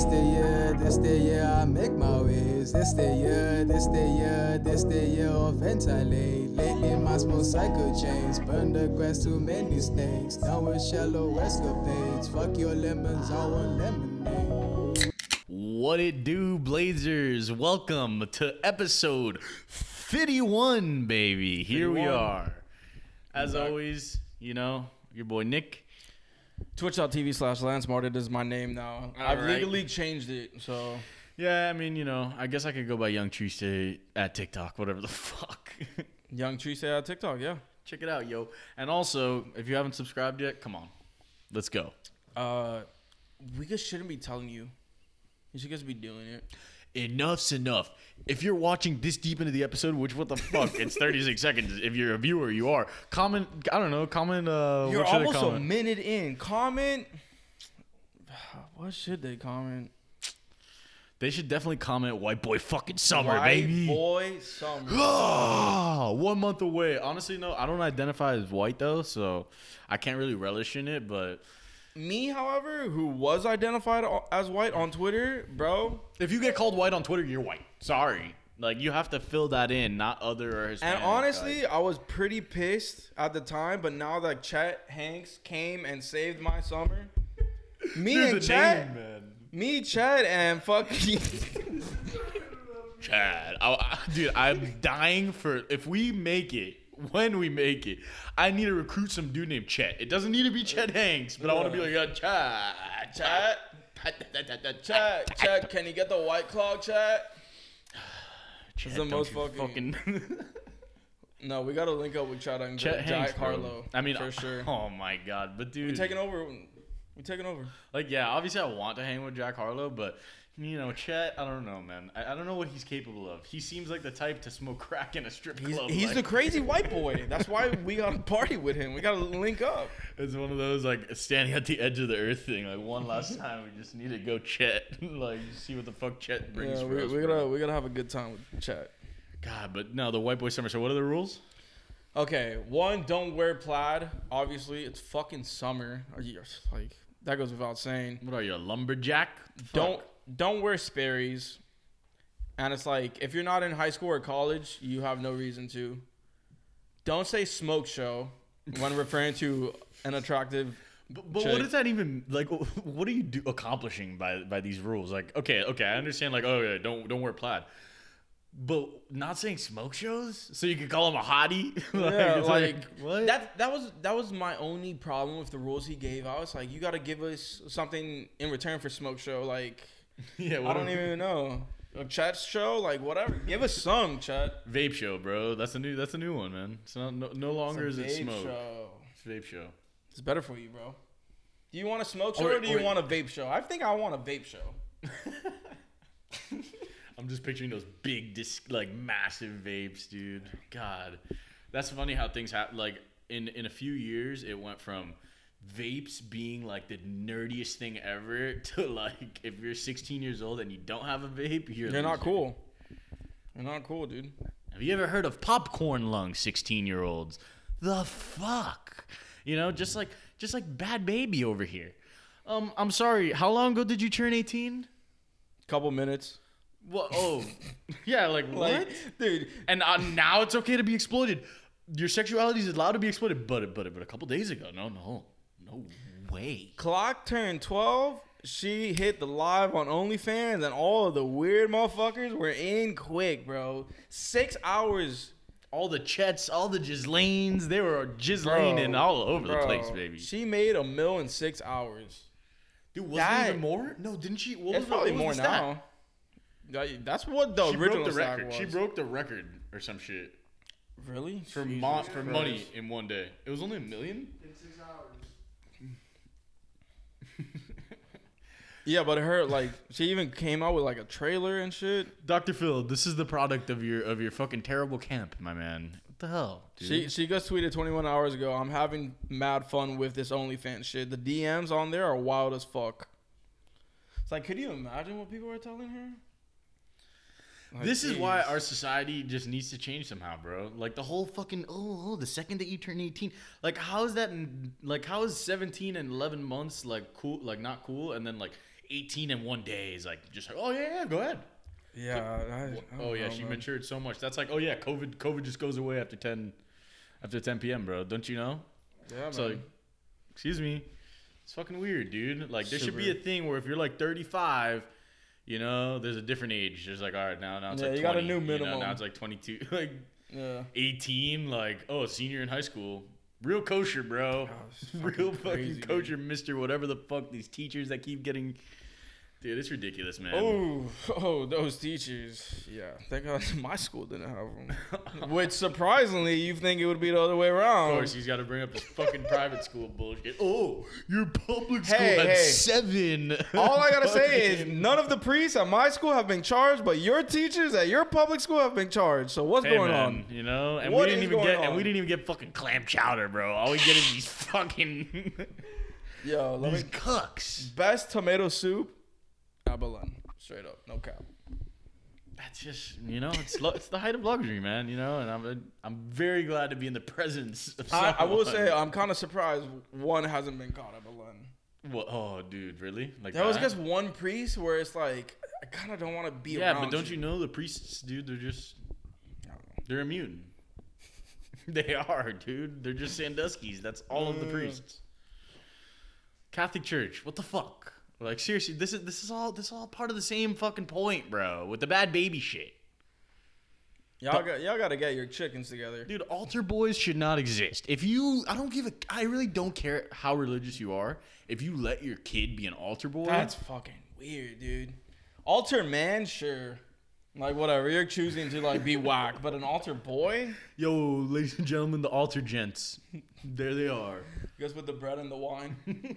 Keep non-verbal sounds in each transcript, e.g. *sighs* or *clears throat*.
This the year, this the year I make my ways. This the year, this the year, this the year of ventilate. Lately my small cycle chains burn the grass too many snakes. Down with shallow escapades. Fuck your lemons, I want lemonade. What it do, Blazers? Welcome to episode 51, baby. Here we are. As always, you know, your boy Nick. Twitch.tv slash Lance Martin is my name now. I've Alright. legally changed it, so Yeah, I mean, you know, I guess I could go by Young Tree State at TikTok, whatever the *laughs* fuck. Young Tree say on TikTok, yeah. Check it out, yo. And also, if you haven't subscribed yet, come on. Let's go. Uh, we just shouldn't be telling you. You should just be doing it. Enough's enough. If you're watching this deep into the episode, which what the *laughs* fuck? It's 36 seconds. If you're a viewer, you are. Comment, I don't know, comment uh You're what should I almost a minute in. Comment. *sighs* What should they comment? They should definitely comment white boy fucking summer, baby. White baby. boy *sighs* summer. Ah, *sighs* one month away. Honestly, no, I don't identify as white though, so I can't really relish in it. But Me, however, who was identified as white on Twitter, bro, if you get called white on Twitter, you're white. Sorry, like you have to fill that in, not other or Hispanic. And honestly, like- I was pretty pissed at the time, but now that Chet Hanks came and saved my summer, *laughs* me Dude, and Chet, name, man. me, Chet, and fucking *laughs* Chad, I, I- dude, I'm dying for if we make it. *laughs* When we make it, I need to recruit some dude named Chet. It doesn't need to be Chet Hanks, but I want to be like, yeah, Chet, Chet, Chet, Chet, can you get the white claw, Chet? *sighs* Chet, the most you fucking- *laughs* No, we gotta link up with Chet and Chet Jack Hanks, bro. Harlow. I mean, for sure. *laughs* Oh my god, but dude, We taking over. We taking over. like, yeah, obviously I want to hang with Jack Harlow, but you know, Chet, I don't know, man. I, I don't know what he's capable of. He seems like the type to smoke *laughs* crack in a strip He's, club. he's like- the crazy white *laughs* boy. That's why we gotta party with him. We gotta link up. It's one of those like standing at the edge of the earth thing. Like one last *laughs* time, we just need to go Chet, like see what the fuck Chet brings Yeah, for we, us. we bro. gotta we gotta have a good time with Chet. God, but no, the white boy summer. So what are the rules? Okay, one, don't wear plaid. Obviously, it's fucking summer. Are you- Like that goes without saying. What are you, a lumberjack? Don't don't wear Sperry's. And it's like if you're not in high school or college, you have no reason to. Don't say smoke show when referring to an attractive. *laughs* But, but what is that even like? *laughs* What are you do, accomplishing by by these rules? Like, okay, okay, I understand. Like, oh yeah, don't don't wear plaid, but not saying smoke shows, so you can call him a hottie. *laughs* like, Yeah, it's like, what? that. That was that was my only problem with the rules he gave. I was like, you got to give us something in return for smoke show. Like *laughs* yeah, I don't a- even know. A chat show, like whatever. Give us some chat. vape show, bro. That's a new that's a new one, man. It's not no, no longer is it smoke. Show. It's vape show. It's better for you, bro. Do you want a smoke oh, show Or- or, do you or- want a vape show? I think I want a vape show. *laughs* I'm just picturing those big, dis- like massive vapes, dude. God, that's funny how things happen. Like in in a few years, it went from vapes being like the nerdiest thing ever *laughs* to like if you're 16 years old and you don't have a vape, you're You're not cool. You're not cool, dude. Have you ever heard of popcorn lung 16 year olds? The fuck, you know, just like just like Bhad Bhabie over here. Um, I'm sorry. How long ago did you turn 18? Couple minutes. What? Oh, *laughs* yeah. Like what? Like, dude, And uh, now it's okay to be exploited. Your sexuality is allowed to be exploited, but but but a couple days ago, no, no, no way. clock turned 12. She hit the live on OnlyFans, and all of the weird motherfuckers were in quick, bro. Six hours. All the Chets, all the Ghislaines, they were Gislaning all over the place, baby. She made a mill in six hours. Dude, was that- it even more? No, didn't she? What was probably what more was now. That- That's what the She original broke the record. was. She broke the record or some shit really for mo- for money in one day. It was only a million. Yeah, but her like she even came out with like a trailer and shit. Dr. Phil, this is the product of your of your fucking terrible camp, my man. What the hell? Dude? She she just tweeted 21 hours ago. I'm having mad fun with this OnlyFans shit. The DMs on there are wild as fuck. It's like, could you imagine what people are telling her? Like, This is why our society just needs to change somehow, bro. Like the whole fucking oh, oh the second that you turn 18, like how is that like how is 17 and 11 months like cool like not cool and then like 18 in one day is like just like, oh yeah, yeah, go ahead. Yeah. I, I Oh yeah, know, she man. matured so much. That's like, oh yeah, COVID, COVID just goes away after 10, after 10 p.m., bro. Don't you know? Yeah, So, man. excuse me, it's fucking weird, dude. Like there should be a thing where if you're like 35, you know, there's a different age. There's like, all right, now now it's Yeah, like you got a 20, new you know, minimum. now it's like 22, *laughs* like yeah. 18, like oh, senior in high school. Real kosher, bro. Oh, it's *laughs* Real fucking fucking crazy, dude. kosher, Mister. Whatever the fuck these teachers that keep getting, dude, it's ridiculous, man. Oh, oh, those teachers. Yeah, thank God *laughs* my school didn't have them. Which surprisingly, you think it would be the other way around. Of course, he's got to bring up this fucking private school bullshit. Oh, your public school Hey, had hey. seven. All I gotta say is *laughs* none of the priests at my school have been charged, but your teachers at your public school have been charged. So what's Hey, going man, on? You know, and What we didn't even get, and we didn't even get fucking clam chowder, bro. All we get is these fucking Yo, *laughs* let these me cooks. best tomato soup. Abilene, straight up, no cap. That's just, you know, it's lu- it's the height of luxury, man. You know, and I'm I'm very glad to be in the presence of I, I will someone. say I'm kind of surprised one hasn't been caught at Belen. What? Oh, dude, really? Like There was just one priest where it's like I kind of don't want to be yeah, around. but don't you know the priests, dude? They're just I don't know. they're immune. *laughs* they are, dude. They're just Sandusky's. That's all of the Mm. priests. Catholic Church, what the fuck? Like seriously, this is this is all this is all part of the same fucking point, bro. With the Bhad Bhabie shit. Y'all got y'all got to get your chickens together. Dude, altar boys should not exist. If you, I don't give a, I really don't care how religious you are. If you let your kid be an altar boy, That's fucking weird, dude. Altar man, sure. Like whatever, you're choosing to like be whack, but an altar boy, yo, ladies and gentlemen, the altar gents, there they are. goes with the bread and the wine. *laughs*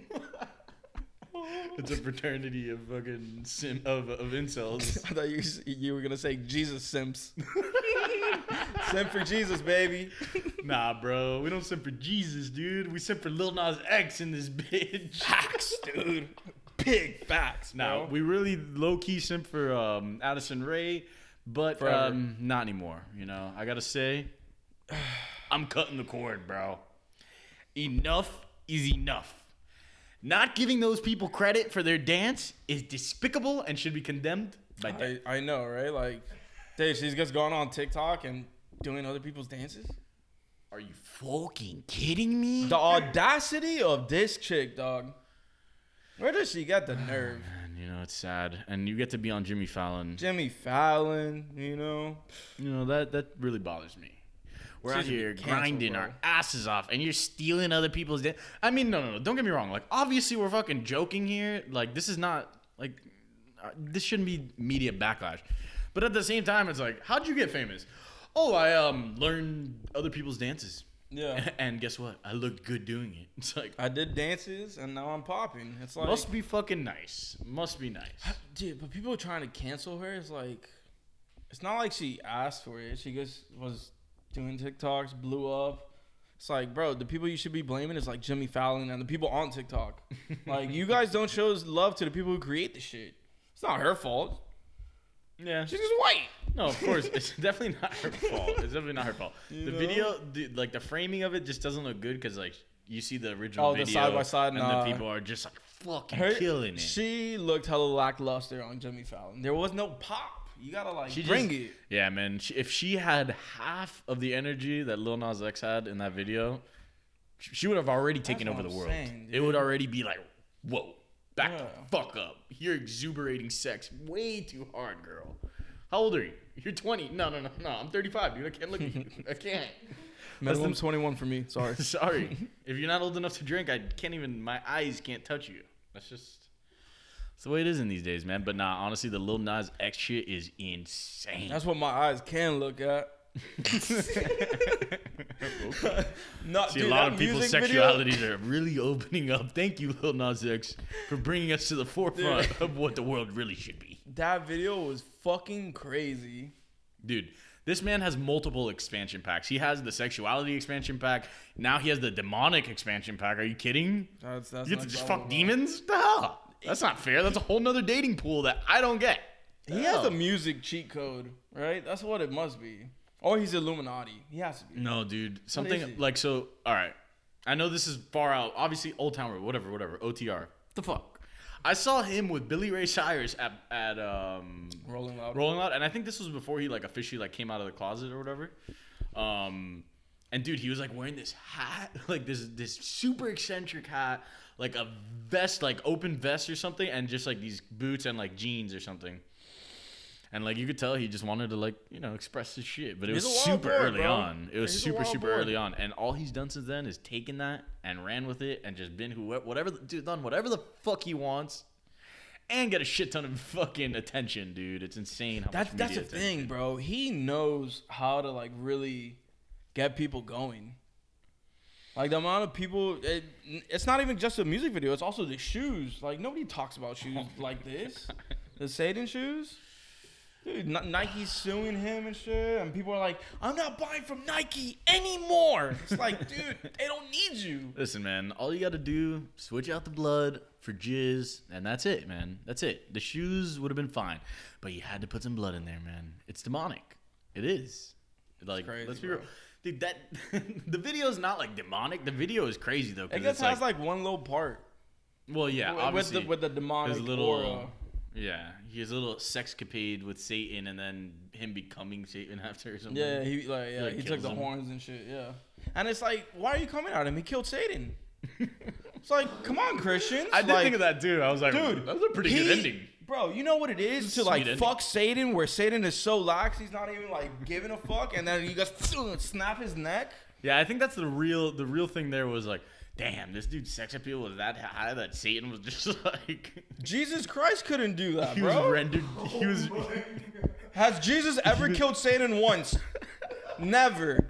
*laughs* It's a fraternity of fucking sim of of incels. *laughs* I thought you you were gonna say Jesus simps. *laughs* Simp for Jesus, baby. nah, bro, we don't simp for Jesus, dude. We simp for Lil Nas X in this bitch. Facts, dude. Big facts. Now bro. we really low key simp for um, Addison Rae, but um, not anymore. You know, I gotta say, *sighs* I'm cutting the cord, bro. Enough is enough. Not giving those people credit for their dance is despicable and should be condemned by death. I, I know, right? Like, Dave, she's just going on TikTok and doing other people's dances. Are you fucking kidding me? The audacity of this chick, dog. Where does she get the ah, nerve? Man, you know it's sad, and you get to be on Jimmy Fallon. Jimmy Fallon, you know. You know that that really bothers me. We're out She's gonna be here grinding bro. our asses off, and you're stealing other people's. Da- I mean, no, no, no. Don't get me wrong. Like, obviously, we're fucking joking here. Like, this is not like uh, this shouldn't be media backlash. But at the same time, it's like, how'd you get famous? Oh, I um learned other people's dances, Yeah. *laughs* and guess what? I looked good doing it. *laughs* It's like I did dances and now I'm popping. It's like, must be fucking nice. Must be nice. dude, but people trying to cancel her is like, it's not like she asked for it. She just was doing TikToks, blew up. It's like, bro, the people you should be blaming is like Jimmy Fallon and the people on TikTok. *laughs* like, you guys don't show love to the people who create the shit. It's not her fault. Yeah. She's just white. No, of course, it's *laughs* definitely not her *laughs* fault. It's definitely not her fault. You the know? video, the, like the framing of it, just doesn't look good because like you see the original Oh, the side-by-side, and nah. the people are just like fucking Her, killing it. She looked hella lackluster on Jimmy Fallon. There was no pop. You gotta like She bring just- it. yeah, man. She, if she had half of the energy that Lil Nas X had in that video, sh- she would have already taken what over the I'm world. saying, it would already be like, whoa, back Yeah. the fuck up. You're exuberating sex way too hard, girl. How old are you? You're 20. No, no, no, no. I'm 35, dude. I can't look at you. *laughs* I can't. Minimum 21 for me. Sorry. *laughs* Sorry. if you're not old enough to drink, I can't even. My eyes can't touch you. That's just. The way it is in these days, man. But nah, honestly, the Lil Nas X shit is insane. That's what my eyes can look at. *laughs* *laughs* See, dude, a lot of people's music video- sexualities are really opening up. Thank you, Lil Nas X, for bringing us to the forefront of what the world really should be. That video was fucking crazy. Dude, this man has multiple expansion packs. He has the sexuality expansion pack. Now he has the demonic expansion pack. Are you kidding? That's that's. You get to just fuck demons? The hell? That's not fair. That's a whole nother dating pool that I don't get. He has a music cheat code, right? That's what it must be. Or he's Illuminati. He has to be. No, dude. Something like so. All right. I know this is far out. Obviously, Old Town Road. Whatever. Whatever. OTR. The fuck. I saw him with Billy Ray Cyrus at at um Rolling Loud. Rolling Loud, and I think this was before he like officially like came out of the closet or whatever. Um, and dude, he was like wearing this hat, *laughs* like this this super eccentric hat, like a vest, like open vest or something, and just like these boots and like jeans or something. And like you could tell, he just wanted to like you know express his shit, but it He's was super boy, early bro. on. It was He's super super boy. early on, and all he's done since then is taken that and ran with it and just been who whatever dude done whatever the fuck he wants, and get a shit ton of fucking attention, dude. It's insane how That's that's the thing, bro. He knows how to like really get people going. Like the amount of people, it, it's not even just a music video. It's also the shoes. Like nobody talks about shoes *laughs* like this. The Satan shoes, dude. N- Nike's suing him and shit, and people are like, "I'm not buying from Nike anymore." It's like, *laughs* dude, they don't need you. Listen, man, all you got to do switch out the blood for jizz, and that's it, man. That's it. The shoes would have been fine, but you had to put some blood in there, man. It's demonic. It is. Like, crazy, let's be bro. Dude, that *laughs* the video is not like demonic. The video is crazy though. It just has like, like, one little part well, yeah, with obviously the with the demonic his little, aura. yeah, he has a little sexcapade with Satan, and then him becoming Satan *laughs* after or something. Yeah, he like yeah, like, he took the him. horns and shit. Yeah, and it's like, why are you coming at him? He killed Satan. *laughs* it's like, come on, Christians. I did like, think of that too. I was like, dude. that was a pretty he- good ending. Bro, you know what it is to like ending. fuck Satan, where Satan is so lax, he's not even like giving a fuck, and then you just *sniffs* snap his neck. Yeah, I think that's the real the real thing there was like, damn, this dude's sex appeal was that high that Satan was *laughs* just like *laughs* Jesus Christ couldn't do that, he was bro. rendered he was oh *laughs* Has Jesus ever killed Satan once? Never.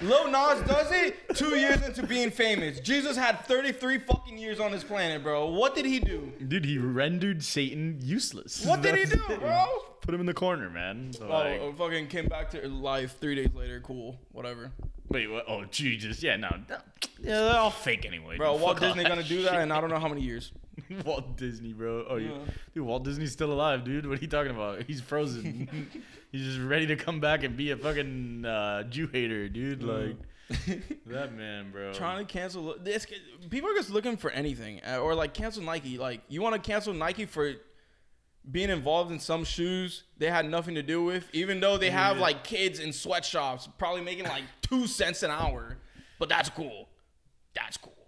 Lil Nas does it two years into being famous. Jesus had 33 fucking years on this planet, bro. What did he do? dude, he rendered Satan useless. What did he do, *laughs* bro? Put him in the corner, man. So, Oh, like, oh, fucking came back to life three days later. Cool, whatever. wait, what? Oh, Jesus. Yeah, no. no. Yeah, they're all fake anyway. Bro. Walt Disney gonna do that *laughs* in I don't know how many years. *laughs* Walt Disney, bro. Oh, you, dude, Walt Disney's still alive, dude. What are you talking about? He's frozen. *laughs* He's just ready to come back and be a fucking uh, Jew hater, dude. Like *laughs* that man, bro. Trying to cancel this. People are just looking for anything, uh, or like cancel Nike. Like you want to cancel Nike for being involved in some shoes they had nothing to do with, even though they have Yeah. like kids in sweatshops probably making like two cents an hour. But that's cool. That's cool.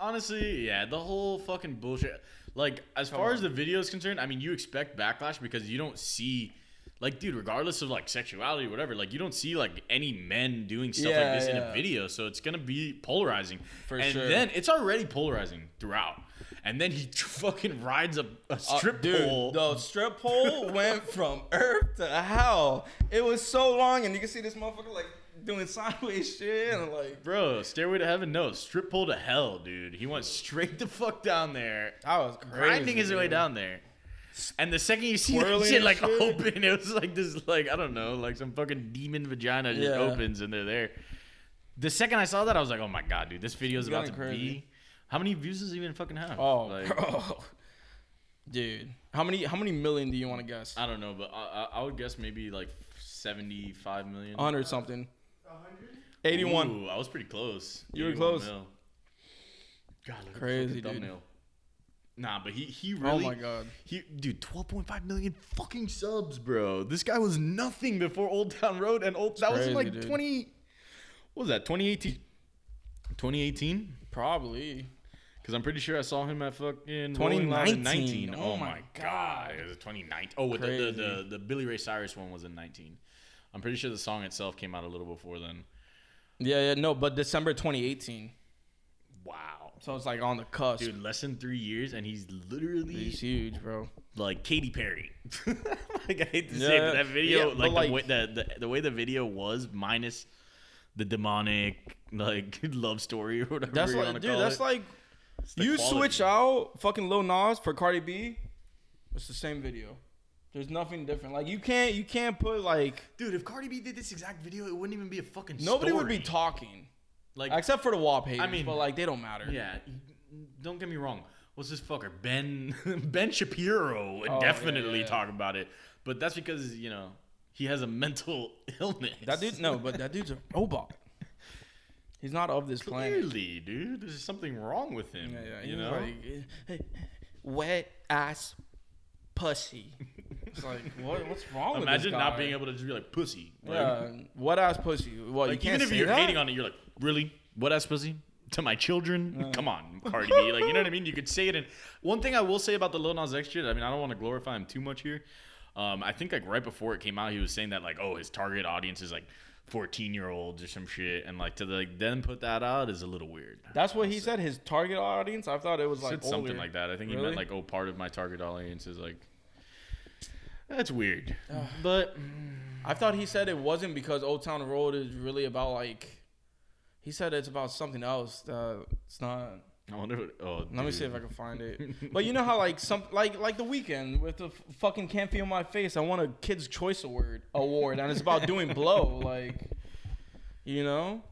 Honestly, yeah, the whole fucking bullshit. Like, as far as the video is concerned, I mean, you expect backlash because you don't see, like, dude, regardless of like sexuality or whatever, like, you don't see like any men doing stuff Yeah, like this in a video, so it's gonna be polarizing. For and sure. then it's already polarizing throughout. And then he *laughs* fucking rides a, a Uh, strip dude, pole. The strip pole went from earth to hell. It was so long, and you can see this motherfucker like doing sideways shit, and like Bro, Stairway to Heaven, no, strip pole to hell, dude. He went straight the fuck down there. that was crazy. grinding his way down there. And the second you see that shit like shit. open, *laughs* it was like this, like I don't know, like some fucking demon vagina just Yeah. opens and they're there. The second I saw that, I was like, oh my god, dude, this video is about to crazy. be. How many views does it even fucking have? Oh, like, dude, how many how many million do you want to guess? I don't know, but I, I, I would guess maybe like seventy-five million. hundred something. Eighty-one. Ooh, I was pretty close. You were close. mil. God, look Crazy, at the dude. thumbnail. Nah, but he he oh really. Oh my god. He, dude, 12.5 million fucking subs, bro. This guy was nothing before Old Town Road, and old that was in like dude. 20. What was that? 2018. 2018. Probably. Because I'm pretty sure I saw him at fucking Rolling Loud in 2019. Oh Oh my my god, it was 2019. Oh, with the, the, the the Billy Ray Cyrus one was in 19. I'm pretty sure the song itself came out a little before then. Yeah, yeah, no, but December 2018. Wow. So it's like on the cusp. Dude, less than three years, and he's literally He's huge, bro. like Katy Perry. *laughs* like I hate to say, it, but that video, yeah, like, like- the, way, the, the the way the video was, minus the demonic like *laughs* love story or whatever That's you like, dude, that's it. like you quality. switch out fucking Lil Nas for Cardi B. It's the same video. There's nothing different. Like you can't you can't put like dude. If Cardi B did this exact video, it wouldn't even be a fucking. nobody would be story. talking like. except for the WAP haters. I mean- but like they don't matter. yeah, don't get me wrong. What's this fucker Ben *laughs* Ben Shapiro would Oh, yeah, definitely yeah, yeah. talk about it, but that's because you know he has a mental *laughs* illness. That dude no, but that dude's a *laughs* robot. He's not of this planet. Clearly, dude, there's something wrong with him. Yeah, yeah. you was know. like, hey, wet ass pussy. It's like what? What's wrong with Imagine not being able to just be like pussy. Like, Yeah, wet ass pussy. Well, you like can't even if you're that? hating on it, you're like, really? What ass pussy? To my children? Come on, Cardi B. Like, you know what I mean? You could say it. And one thing I will say about the Lil Nas X shit, I mean, I don't want to glorify him too much here. Um, I think like right before it came out, he was saying that like, oh, his target audience is like 14 year olds or some shit, and like to like then put that out is a little weird. That's what he said. His target audience. I thought it was like Said something like that. I think he Really? meant like, oh, part of my target audience is like. That's weird, but I thought he said it wasn't because Old Town Road is really about like. He said it's about something else. That it's not. I wonder. What, oh, Let me see if. I can find it. *laughs* But you know how like some like like the Weeknd with the f- fucking can't feel my face. I won a Kids Choice Award award, and it's about doing blow. *laughs* Like, you know,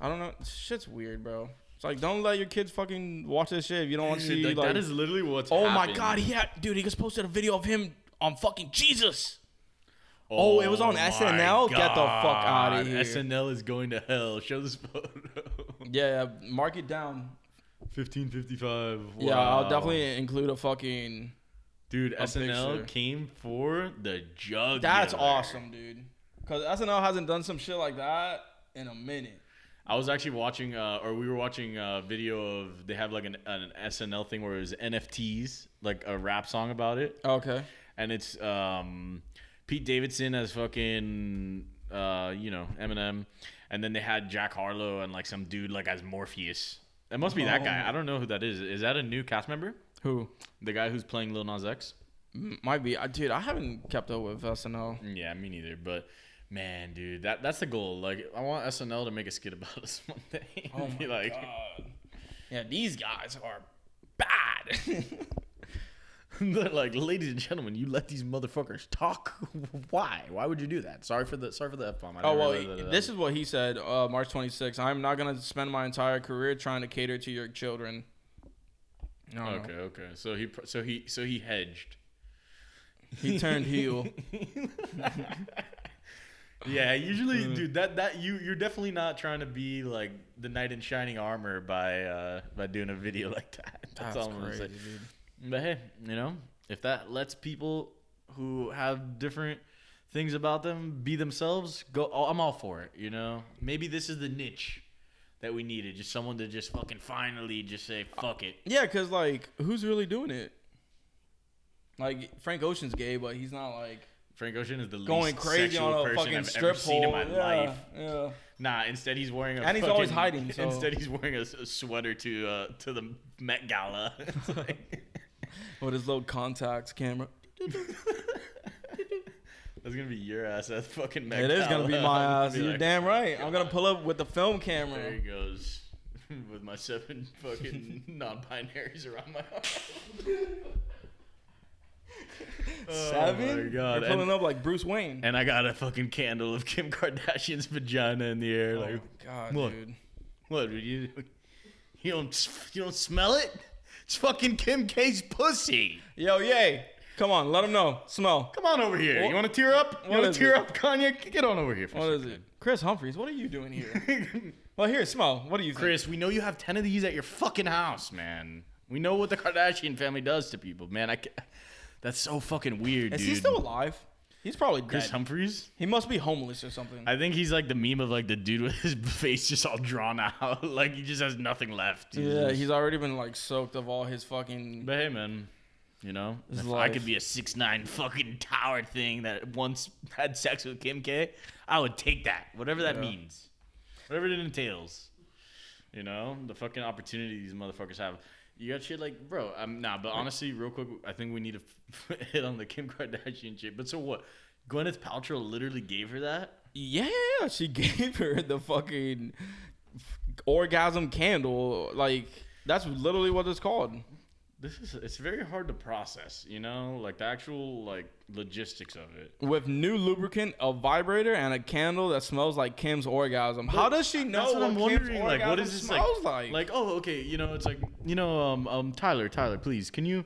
I don't know. Shit's weird, bro. It's like don't let your kids fucking watch this shit if you don't want to see like, like. that is literally what's. oh my happened. god, he had dude. He just posted a video of him on fucking Jesus. Oh, it was on my SNL? Get the fuck out of here. SNL is going to hell. *laughs* Show this photo. Yeah, mark it down. 1555. Yeah, I'll definitely include a fucking. Dude, a SNL picture. came for the jug. That's awesome, dude. Cause SNL hasn't done some shit like that in a minute. I was actually watching, uh, or we were watching a video of they have like an, an SNL thing where it was NFTs, like a rap song about it, Okay. And it's um, Pete Davidson as fucking, uh, you know, Eminem, and then they had Jack Harlow and like some dude like as Morpheus. It must be that guy. Oh. I don't know who that is. Is that a new cast member? Who? The guy who's playing Lil Nas X? Might be. I dude, I haven't kept up with SNL. Yeah, me neither. But man, dude, that that's the goal. Like, I want SNL to make a skit about *laughs* us one day. Oh *laughs* Be like, Yeah, these guys are bad. *laughs* *laughs* like, ladies and gentlemen, you let these motherfuckers talk. *laughs* Why? Why would you do that? Sorry for the sorry for the f bomb. oh well, this is what he said. Uh, March 26th. I'm not gonna spend my entire career trying to cater to your children. No, okay. Okay. So he so he so he hedged. He turned heel. *laughs* Yeah, usually, dude, that that you you're definitely not trying to be like the knight in shining armor by uh by doing a video like that. That's, all I'm gonna say. dude. But hey, you know, if that lets people who have different things about them be themselves, go. Oh, I'm all for it. You know, maybe this is the niche that we needed. Just someone to just fucking finally just say fuck it. Yeah, cause like, who's really doing it? Like Frank Ocean's gay, but he's not like Frank Ocean is the going least crazy sexual on a person fucking I've strip ever seen in my yeah, life. yeah. Nah, instead he's wearing a And he's always hiding, *laughs* so- Instead he's wearing a, a sweater to uh to the Met Gala. *laughs* It's like- With his little contacts camera. That's gonna be your ass at fucking Met It is gonna be my *laughs* ass. be You're like, damn right. I'm gonna pull up with the film camera. There he goes. *laughs* With my seven fucking *laughs* non-binaries around my arm. Oh seven? Oh my god! You're pulling And, up like Bruce Wayne. and I got a fucking candle of Kim Kardashian's vagina in the air. oh like, god, what? dude. what? You you don't you don't smell it? It's fucking Kim K's pussy. Yo, yay! Come on, let him know. Smell. Come on over here. You want to tear up? You want to tear it? up, Kanye? Get on over here. For What is it? Kris Humphries, what are you doing here? *laughs* well, here, smell. What do you think? Kris, we know you have 10 of these at your fucking house, man. We know what the Kardashian family does to people, man. I That's so fucking weird, Is dude. he still alive? He's probably Kris dead. Humphries? he must be homeless or something. I think he's like the meme of like the dude with his *laughs* face just all drawn out. *laughs* like he just has nothing left. yeah, just- he's already been like soaked of all his fucking. But hey, man, you know, His if I could be a six nine fucking tower thing that once *laughs* had sex with Kim K, I would take that, whatever that Yeah. means, whatever it entails. You know, the fucking opportunity these motherfuckers have. You got shit like, bro. I'm nah, but honestly, real quick, I think we need to *laughs* hit on the Kim Kardashian shit. But so what? Gwyneth Paltrow literally gave her that. Yeah, she *laughs* gave her the fucking orgasm candle. Like that's literally what it's called. This is it's very hard to process, you know, like the actual like logistics of it. With new lubricant, a vibrator, and a candle that smells like Kim's orgasm. How does she know That's what, I'm wondering. Like, what is this smells like? like? Like, oh, okay. You know, it's like, you know, um, um, Tyler, Tyler, please, can you,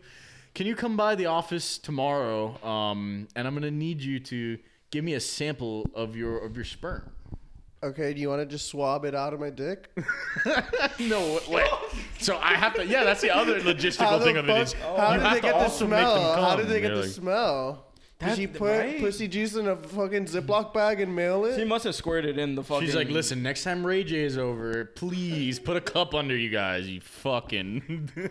can you come by the office tomorrow? Um, and I'm gonna need you to give me a sample of your of your sperm. Okay, do you want to just swab it out of my dick? *laughs* no, wait. So I have to. Yeah, that's the other How logistical the thing of it fuck- is. how you did have they to get the also make them smell? How did they get They're the like- smell? Did That- she put right? pussy juice in a fucking Ziploc bag and mail it? She it? must have squirted it in the fucking. She's like, listen, next time Ray J is over, please put a cup under you guys. You fucking. *laughs*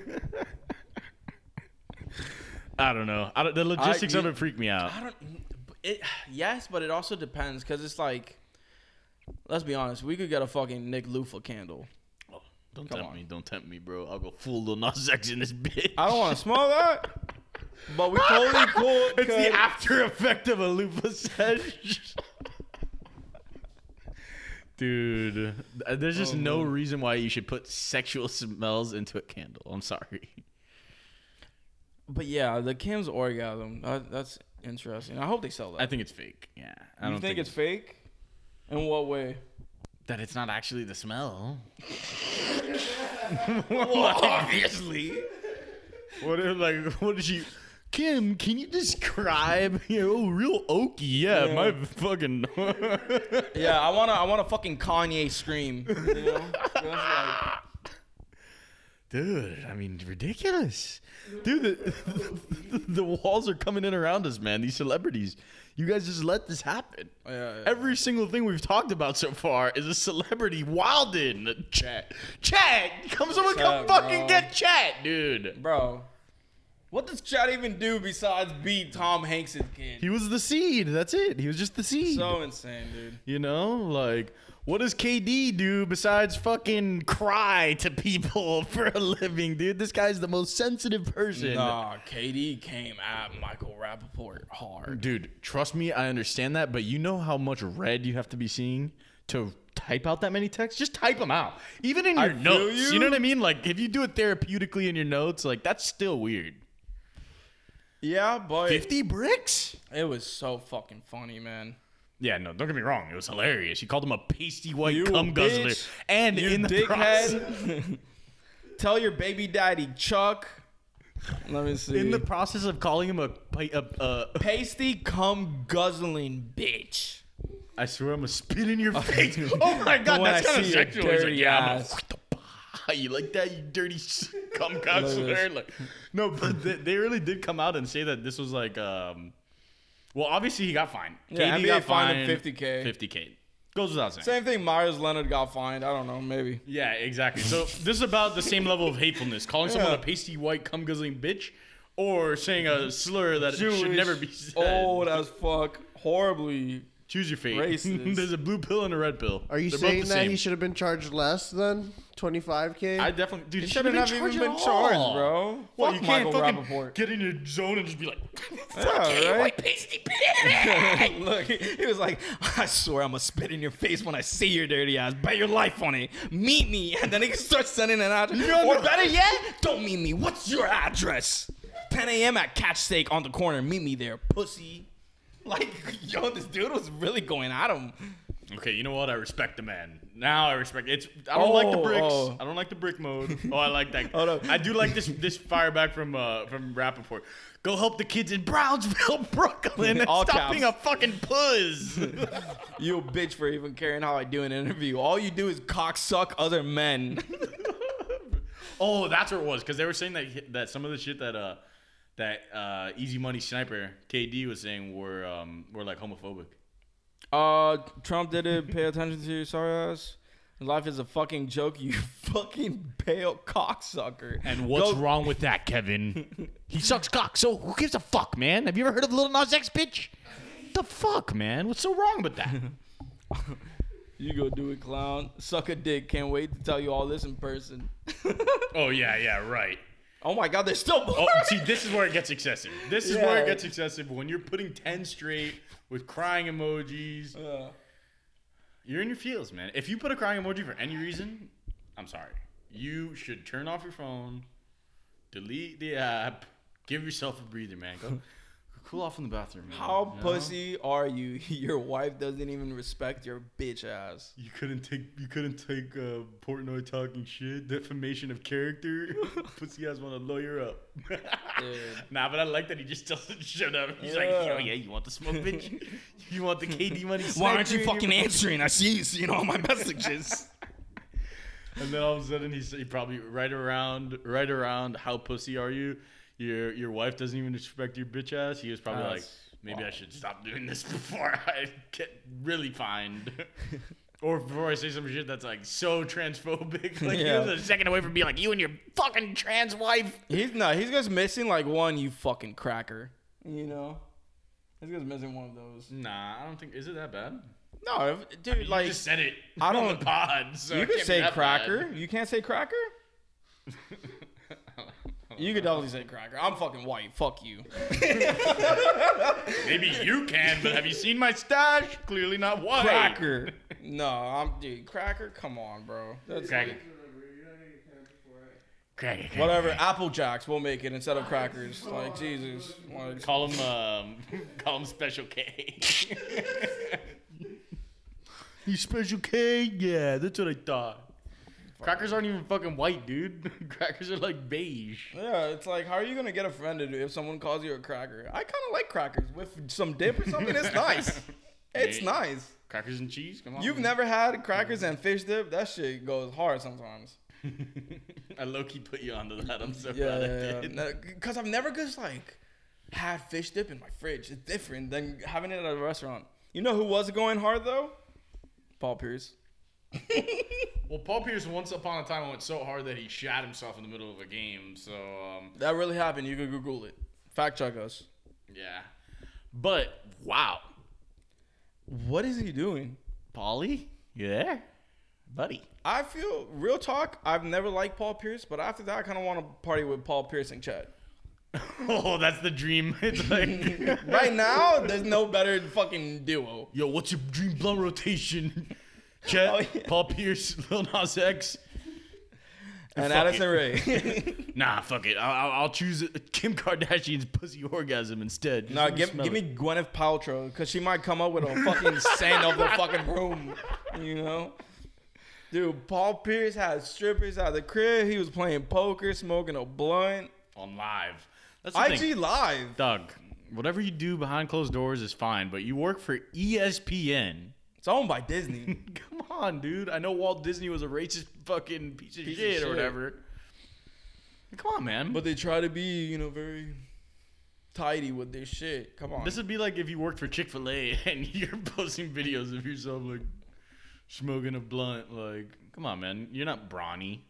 I don't know. I don't, the logistics of you- it freak me out. I don't. It yes, but it also depends because it's like, let's be honest, we could get a fucking Nick Lufa candle. Oh, don't Come tempt on. me. Don't tempt me, bro. I'll go full Lil Nas X in this bitch. I don't want to smell that, but we totally *laughs* cool. It's the after effect of a Lupa sesh. Dude, uh, there's just no reason why you should put sexual smells into a candle. I'm sorry. But yeah, the Kim's orgasm. That, that's interesting. I hope they sell that. I think it's fake. Yeah, I you don't think, it's fake? In what way? that it's not actually the smell. *laughs* obviously. What if, like what did you Kim, can you describe *laughs* you know, oh, real oaky? Yeah, Yeah. my fucking *laughs* Yeah, I wanna, I wanna fucking Kanye scream. You know? Just like- Dude, I mean ridiculous. *laughs* Dude, the, *laughs* the walls are coming in around us, man. These celebrities. You guys just let this happen. Yeah, yeah. Every single thing we've talked about so far is a celebrity wilded in the chat. Chat! Come someone come Chat, fucking bro. get chat, dude. bro. What does Chad even do besides beat Tom Hanks' kid? He was the seed. That's it. He was just the seed. So insane, dude. You know, like what does KD do besides fucking cry to people *laughs* for a living, dude? This guy's the most sensitive person. Nah, KD came at Michael Rapaport hard. Dude, trust me, I understand that, but you know how much red you have to be seeing to type out that many texts? Just type them out. Even in your feel notes. You. you. know what I mean? Like if you do it therapeutically in your notes, like that's still weird. Yeah, but 50 bricks? it was so fucking funny, man. Yeah, no, don't get me wrong. It was hilarious. She called him a pasty white You cum guzzler. And You in the process, dickhead. *laughs* Tell your baby daddy Chuck. Let me see. in the process of calling him a, pa- a, a pasty cum guzzling bitch. I swear I'm gonna spit in your *laughs* face. Oh my god, When that's kind of sexual. He's like, yeah, I'm gonna ass. *laughs* you like that, you dirty cum Look guzzler. Like, no, but they, they really did come out and say that this was like, um, well, obviously he got fined. Yeah, KD NBA got fined him 50K. 50k goes without saying. Same thing. Meyers Leonard got fined. I don't know, maybe. Yeah, exactly. So *laughs* this is about the same level of hatefulness: calling someone a pasty white cum guzzling bitch, or saying a slur that should never be said. Old as fuck. Horribly. Choose your fate. racist. *laughs* There's a blue pill and a red pill. Are you They're both saying the that same. he should have been charged less than 25k? I definitely, dude, He he shouldn't have even been charged, bro. Well, Fuck you can't Michael fucking Rapaport. get in your zone and just be like, *laughs* Yeah, right? white pasty *laughs* bitch. Look, he was like, I swear I'm gonna spit in your face when I see your dirty ass. Bet your life on it. Meet me. And then he starts sending an address. know- or better yet, don't meet me. What's your address? 10 a.m. at Catch Steak on the corner. Meet me there, pussy. *laughs* Like, yo, this dude was really going at him. Okay, you know what? I respect the man. Now I respect it's I don't like the Oh, bricks. oh. I don't like the brick mode. Oh, I like that. *laughs* Hold up. I do like this this fire back from uh from Rapaport. Go help the kids in Brownsville, *laughs* Brooklyn, and All stop being a fucking puss. You a bitch for even caring how I do an interview. All you do is cocksuck other men. oh, that's what it was because they were saying that that some of the shit that uh that uh Easy Money Sniper KD was saying were um were like homophobic. Uh, Trump did it. Pay attention to your sorry ass. Life is a fucking joke, you *laughs* fucking pale cocksucker. And what's Go- wrong with that, Kevin? he *laughs* sucks cock, so who gives a fuck, man? Have you ever heard of Little Nas X, bitch? The fuck, man? What's so wrong with that? *laughs* You go do it, clown. Suck a dick. Can't wait to tell you all this in person. oh yeah, yeah, right. Oh my god, there's still more. Oh, see, this is where it gets excessive. This is where it gets excessive when you're putting ten straight with crying emojis. Uh, You're in your feels, man. If you put a crying emoji for any reason, I'm sorry. You should turn off your phone, delete the app, give yourself a breather, man. Go, Cool off in the bathroom. man, How you know? pussy are you? *laughs* Your wife doesn't even respect your bitch ass. You couldn't take you couldn't take uh, Portnoy talking shit, defamation of character. *laughs* Pussy ass want to lawyer up. *laughs* Nah, but I like that he just doesn't shut up. He's like, Yeah. yo, yeah, you want the smoke, bitch? you want the KD money? Why aren't you fucking answering? I see you seeing all my messages. And then all of a sudden he's he probably right around right around how pussy are you? Your your wife doesn't even respect your bitch ass. He was probably uh, like, That's maybe I should stop doing this *laughs* before I get really fined. *laughs* Or before I say some shit that's like so transphobic, *laughs* like Yeah. he was a second away from being like you and your fucking trans wife. he's no, he's just missing like one you fucking cracker. You know, he's just missing one of those. Nah, I don't think is it that bad. No, if, dude, You like just said it. I don't- the pod. So you can't say cracker. bad. You can't say cracker. You could definitely say cracker. I'm fucking white. Fuck you. *laughs* Maybe you can, but have you seen my stash? Clearly not white. Cracker. *laughs* No, I'm dude. Cracker. Come on, bro. That's Cracker. like- Cracker. cracker. whatever. Apple Jacks. We'll make it instead of crackers. Like Jesus. Like, Call him, um, *laughs* call him Special K. you Special K? Yeah, that's what I thought. Crackers aren't even fucking white, dude. *laughs* Crackers are like beige. yeah, it's like how are you gonna get offended if someone calls you a cracker? I kind of like crackers with some dip or something. It's *laughs* nice. It's Yeah. nice. Crackers and cheese? Come on. You've never had crackers and fish dip? That shit goes hard sometimes. *laughs* I low key put you onto that. I'm so Yeah, glad I yeah, did. yeah. Because I've never just like had fish dip in my fridge. It's different than having it at a restaurant. You know who was going hard though? Paul Pierce. Well, Paul Pierce once upon a time went so hard that he shot himself in the middle of a game. So, um, That really happened. You could Google it. Fact check us. yeah. But wow, What is he doing? Paulie, you there, buddy? I feel real talk. I've never liked Paul Pierce, but after that, I kind of want to party with Paul Pierce and Chad. *laughs* Oh, that's the dream. *laughs* It's like, *laughs* Right now, there's no better fucking duo. yo, what's your dream blunt rotation? Chet, Oh, yeah. Paul Pierce, *laughs* Lil Nas X. And Fuck Addison. Rae. *laughs* *laughs* Nah, fuck it. I'll, I'll, choose Kim Kardashian's pussy orgasm instead. Just nah, give, give me. Gwyneth Paltrow because she might come up with a fucking sand of the fucking room. You know? Dude, Paul Pierce had strippers at the crib. He was playing poker, smoking a blunt. on live. That's IG thing. Live. Doug, whatever you do behind closed doors is fine, but you work for ESPN. It's owned by Disney. *laughs* Come on, dude. I know Walt Disney was a racist fucking piece of Piece of shit, shit. or whatever. Come on, man. but they try to be, you know, very tidy with their shit. Come on. this would be like if you worked for Chick Fil A *laughs* and you're posting videos of yourself like smoking a blunt. Like, come on, man. You're not brawny.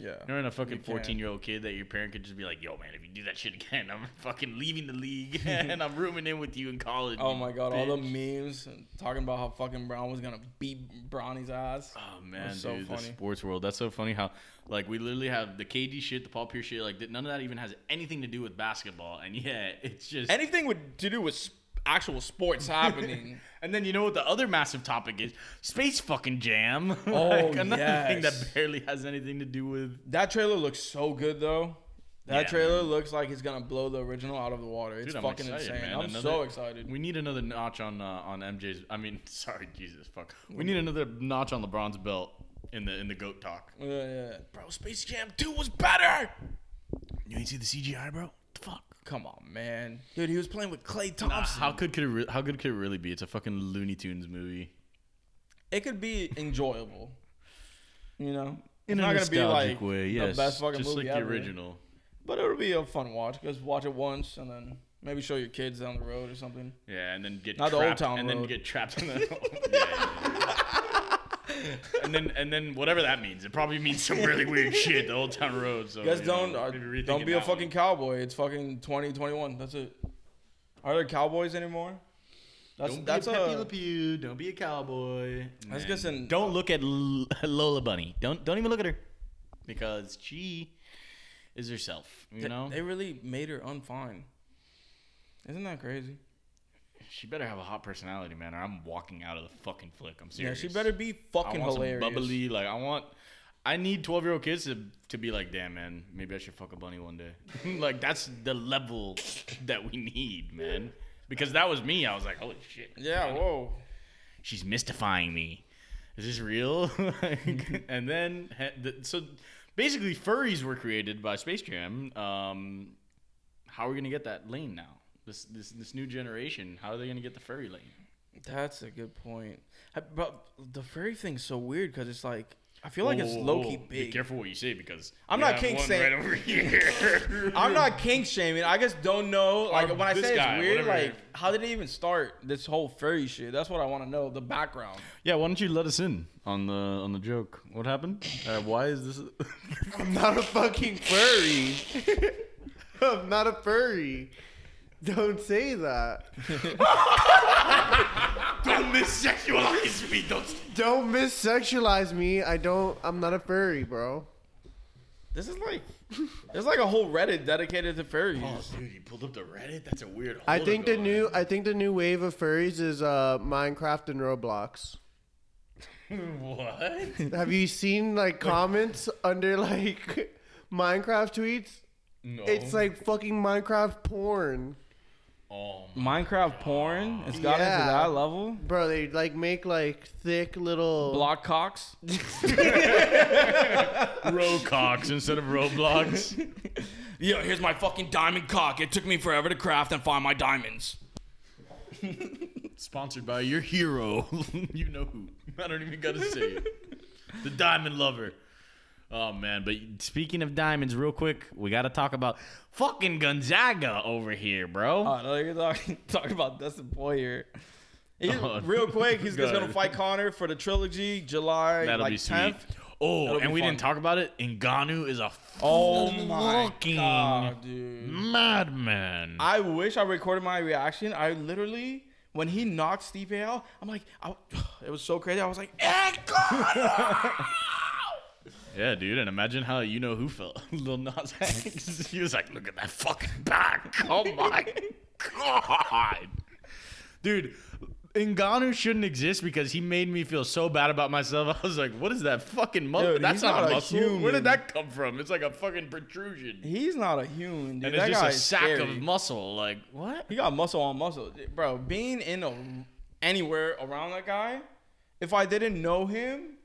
Yeah. You're not a fucking 14 year old kid that your parent could just be like, "Yo, man, if you do that shit again, *laughs* I'm fucking leaving the league *laughs* and I'm rooming in with you in college." Oh my god, all the memes talking about how fucking Brown was gonna beat Bronny's ass. Oh man, That's so dude, the funny. sports world. That's so funny how like we literally have the KD shit, the Paul Pierce shit. Like none of that even has anything to do with basketball, and yeah, it's just. Anything with to do with s- actual sports *laughs* happening. and then you know what the other massive topic is? Space fucking jam. *laughs* Oh, like, another thing that barely has anything to do with. that trailer looks so good though. That Yeah, trailer looks like it's gonna blow the original out of the water. It's Dude, fucking excited, insane. man. I'm Another- so excited. We need another notch on uh, on MJ's. I mean, *laughs* sorry, Jesus, fuck. We need another notch on LeBron's belt in the in the goat talk. Yeah, yeah. Bro, Space Jam 2 was better. You ain't see the CGI, bro? What the fuck. Come on, man. Dude, he was playing with Clay Nah, Thompson. how good could it? Re- how good could it really be? It's a fucking Looney Tunes movie. it could be enjoyable. You know? In it's a not gonna be like way, yes. the best fucking just movie like the ever. original. But it would be a fun watch. Just watch it once and then maybe show your kids down the road or something. Yeah, and then get Not the Old trapped, Town and then get trapped in the. *laughs* *laughs* yeah, yeah, yeah. *laughs* and then and then whatever that means, it probably means some really weird *laughs* shit. The Old Town Road. So Guys, you don't know, uh, don't be a fucking one. cowboy. It's fucking 2021. That's it. Are there cowboys anymore? That's Don't that's be a Pepe a Le Pew. Don't be a cowboy. That's and guessing- Don't look at L- Lola Bunny. Don't don't even look at her, because she is herself. You they, know, they really made her unfine. Isn't that crazy? She better have a hot personality, man, or I'm walking out of the fucking flick. I'm serious. Yeah, she better be fucking I want hilarious. some bubbly. Like I want. I need 12 year old kids to, to be like, damn, man, maybe I should fuck a bunny one day. *laughs* like, that's the level that we need, man. Because that was me. I was like, holy shit. Yeah, whoa. She's mystifying me. Is this real? *laughs* Like, and then, so basically, furries were created by Space Jam. Um, how are we going to get that lane now? This, this, this new generation, how are they going to get the furry lane? That's a good point. I- But the furry thing's so weird because it's like I feel like Whoa, it's whoa, low whoa. key Be careful what you say because I'm not have kink one saying- right. *laughs* I'm not kink shaming. I just don't know. Like Or when I this say it's weird, whatever. like how did it even start? This whole furry shit. That's what I want to know. The background. Yeah, why don't you let us in on the on the joke? What happened? Uh, why is this? *laughs* I'm not a fucking furry. *laughs* I'm not a furry. Don't say that. don't missexualize me. Don't. Don't missexualize me. I don't. I'm not a furry, bro. This is like there's like a whole Reddit dedicated to furries. Oh, dude, you pulled up the Reddit. That's a weird. I hole to think go the new. in. I think the new wave of furries is uh Minecraft and Roblox. *laughs* what? Have you seen like comments under like *laughs* Minecraft tweets? No. It's like fucking Minecraft porn. Oh, Minecraft porn. It's got Yeah. into that level. Bro, they like make like thick little Block cocks. *laughs* Roblox instead of Roblox. Yo, here's my fucking diamond cock. It took me forever to craft and find my diamonds. Sponsored by your hero. *laughs* you know who. I don't even gotta say it. The Diamond Lover. Oh man, but speaking of diamonds, real quick, we gotta talk about fucking Gonzaga over here, bro. Oh, no, you're talking, *laughs* talking about Dustin Poirier. He's, Oh, *laughs* real quick, he's just gonna fight Conor for the trilogy, July That'll like be sweet. 10th. Oh, That'll and we fun. didn't talk about it. Ngannou is a Oh my fucking god, dude! madman. I wish I recorded my reaction. I literally, when he knocked Stipe out, I'm like, I, *sighs* it was so crazy. I was like, Conor! *laughs* Yeah, dude, and imagine how you know who felt. *laughs* Lil Nas X. *laughs* he was like, "Look at that fucking back! Oh my god, dude." Ngannou shouldn't exist because he made me feel so bad about myself. *laughs* I was like, "What is that fucking muscle? Dude, That's not, not a muscle. Where did that come from? It's like a fucking protrusion, He's not a human, dude. and that it's just a sack scary. of muscle. Like what? He got muscle on muscle, bro. Being in a, anywhere around that guy, if I didn't know him,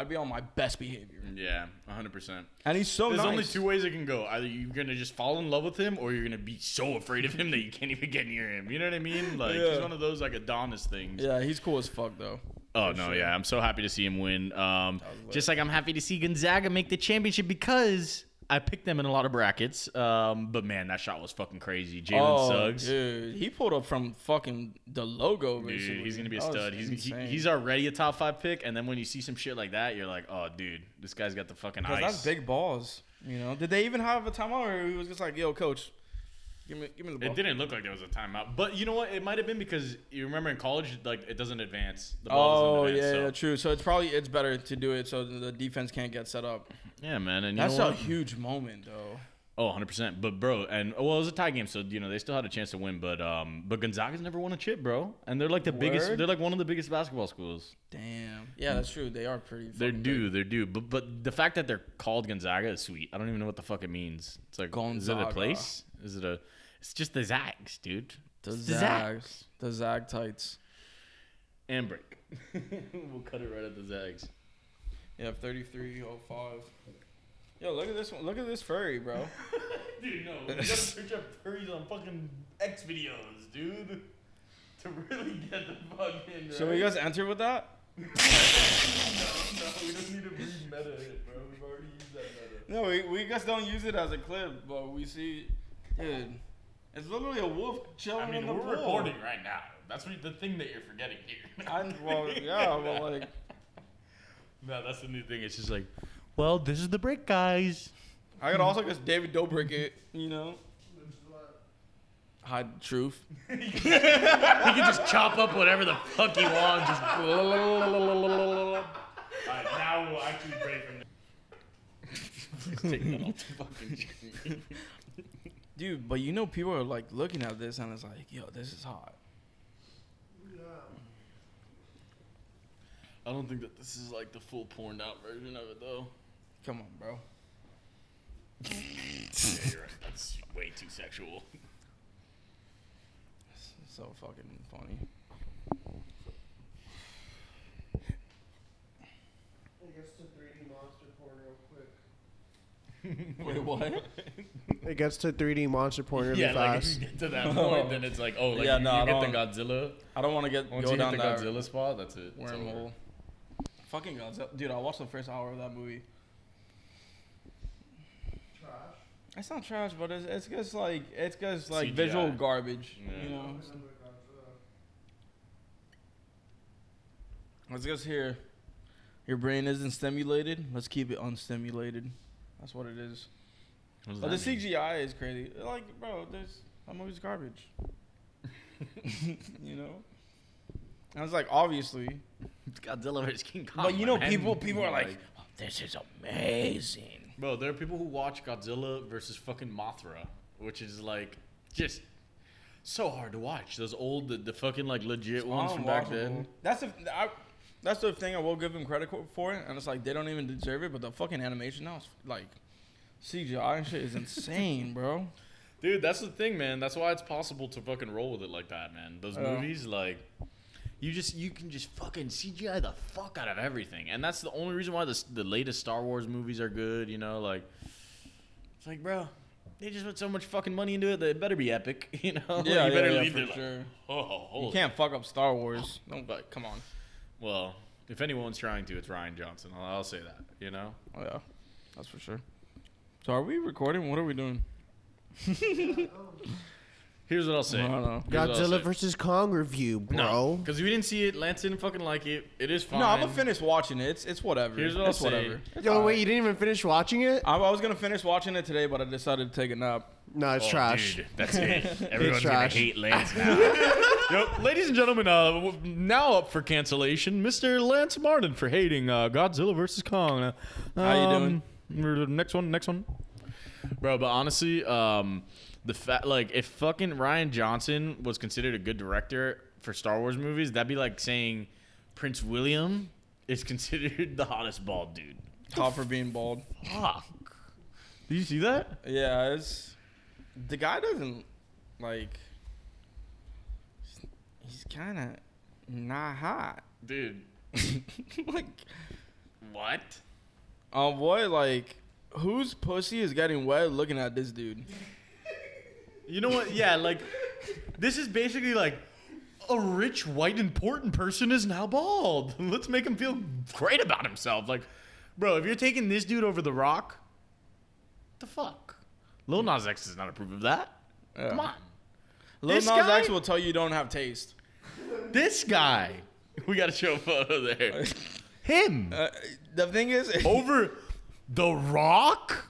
I'd be on my best behavior. Yeah, 100. percent And he's so There's nice. only two ways it can go. Either you're gonna just fall in love with him, or you're gonna be so afraid of him that you can't even get near him. You know what I mean? Like he's one of those like Adonis things. Yeah, he's cool as fuck though. Oh no, sure. yeah, I'm so happy to see him win. Um, just like I'm happy to see Gonzaga make the championship because I picked them in a lot of brackets. Um, but man, that shot was fucking crazy. Jalen Suggs, dude, Oh, he pulled up from fucking the logo. Basically. he's gonna be a That stud. He's he, he's already a top five pick, and then when you see some shit like that, you're like, oh, dude, this guy's got the fucking ice. that's big balls. You know, did they even have a timeout, or he was just like, "Yo, coach, give me, give me the ball." It didn't look like there was a timeout, but you know what? It might have been because you remember in college, like it doesn't advance. The ball Oh doesn't yeah, advance. yeah, true. So it's probably it's better to do it so the defense can't get set up. yeah, man. And you That's a huge moment, though. Oh, 100 percent. But bro, and well, it was a tie game, so you know they still had a chance to win. But um, but Gonzaga's never won a chip, bro, and they're like the biggest. They're like one of the biggest basketball schools. Damn. Yeah, that's true. They are pretty. They're due, they're due. But but the fact that they're called Gonzaga is sweet. I don't even know what the fuck it means. It's like Gonzaga. is it a place? Is it a? It's just the Zags, dude. The It's the Zags. The Zag tights. And break. *laughs* we'll cut it right at the Zags. Yeah, thirty-three oh five. Yo, look at this one. Look at this furry, bro. *laughs* Dude, no, we gotta *laughs* search up furries on fucking X videos, dude. To really get the fucking. Right. Should we guys enter with that? No, no, we don't need to re meta it, bro. We've already used that meta. No, we, we just don't use it as a clip, but we see, dude, it's literally a wolf chilling I in mean, the we're pool. recording right now. That's what, the thing that you're forgetting here. *laughs* I, well, yeah, but like, *laughs* no, that's the new thing. It's just like, well, this is the break, guys. I could also just David Dobrik it, you know. Hide the truth. *laughs* He can just chop up whatever the fuck he wants. Just. Alright, now we'll actually break from. Take that off the fucking screen. Dude, but you know people are like looking at this and it's like, yo, this is hot. I don't think that this is like the full porned out version of it though. Come on, bro. *laughs* yeah, you're right. That's way too sexual. So fucking funny. It gets to 3D monster porn real quick. *laughs* Wait, what? It gets to 3D monster porn really yeah, like if fast. you get to that point, then it's like, oh, like Yeah, you, no, you I get the Godzilla. I don't want to get Once go you down hit the that Godzilla spot, that's it. It's over. wormhole. Fucking Godzilla, dude! I watched the first hour of that movie. Trash. It's not trash, but it's it's just like it's just like CGI. visual garbage. Yeah. You know, it's just here. Your brain isn't stimulated. Let's keep it unstimulated. That's what it is. What But the mean? CGI is crazy. Like, bro, there's that movie's garbage. *laughs* you know. And was like obviously, It's Godzilla vs King Kong. but you know, man. people people are like, oh, this is amazing. bro, there are people who watch Godzilla versus fucking Mothra, which is like just so hard to watch. Those old, the, the fucking like legit ones from back then. That's the I, that's the thing I will give them credit for it, and it's like they don't even deserve it. But the fucking animation now is like CGI and shit is insane, *laughs* bro. Dude, that's the thing, man. That's why it's possible to fucking roll with it like that, man. Those Yeah. movies, like, you just you can just fucking CGI the fuck out of everything, and that's the only reason why the the latest Star Wars movies are good. You know, like, it's like, bro, they just put so much fucking money into it that it better be epic. *laughs* You know, Like, Yeah, *laughs* you better yeah, yeah, leave for it like, sure. oh. You can't fuck up Star Wars. Don't but come on. Well, if anyone's trying to, it's Rian Johnson. I'll, I'll say that. You know. Oh yeah, that's for sure. So are we recording? What are we doing? *laughs* *laughs* Here's what I'll say. I don't know. Here's what I'll Godzilla say. versus Kong review, No, bro. because we didn't see it. Lance didn't fucking like it. It is fine. No, I'm gonna finish watching it. It's it's whatever. Here's what I'll it's say. whatever. It's Yo, alright. wait, you didn't even finish watching it? I, I was gonna finish watching it today, but I decided to take a nap. No, it's Oh, trash. Dude, *laughs* that's it. Everyone's gonna trash. hate Lance *laughs* now. Yep, ladies and gentlemen, uh, w- now up for cancellation, Mr. Lance Martin for hating uh, Godzilla versus Kong. Uh, How you um, doing? Next one, next one, bro. But honestly, um, the fact like if fucking Rian Johnson was considered a good director for Star Wars movies, that'd be like saying Prince William *laughs* is considered the hottest bald dude. Top for being bald. Fuck. Did you see that? Yeah, it's the guy doesn't like. He's kind of not hot. Dude, *laughs* like, what? oh boy, like whose pussy is getting wet looking at this dude? You know what? Yeah, like this is basically like a rich, white, important person is now bald. *laughs* Let's make him feel great about himself. Like, bro, if you're taking this dude over The Rock, the fuck? Lil Nas X does not approve of that. Yeah. Come on, Lil This Nas guy- X will tell you you don't have taste. this guy. We gotta show a photo there. *laughs* Him Uh, the thing is, *laughs* over The Rock.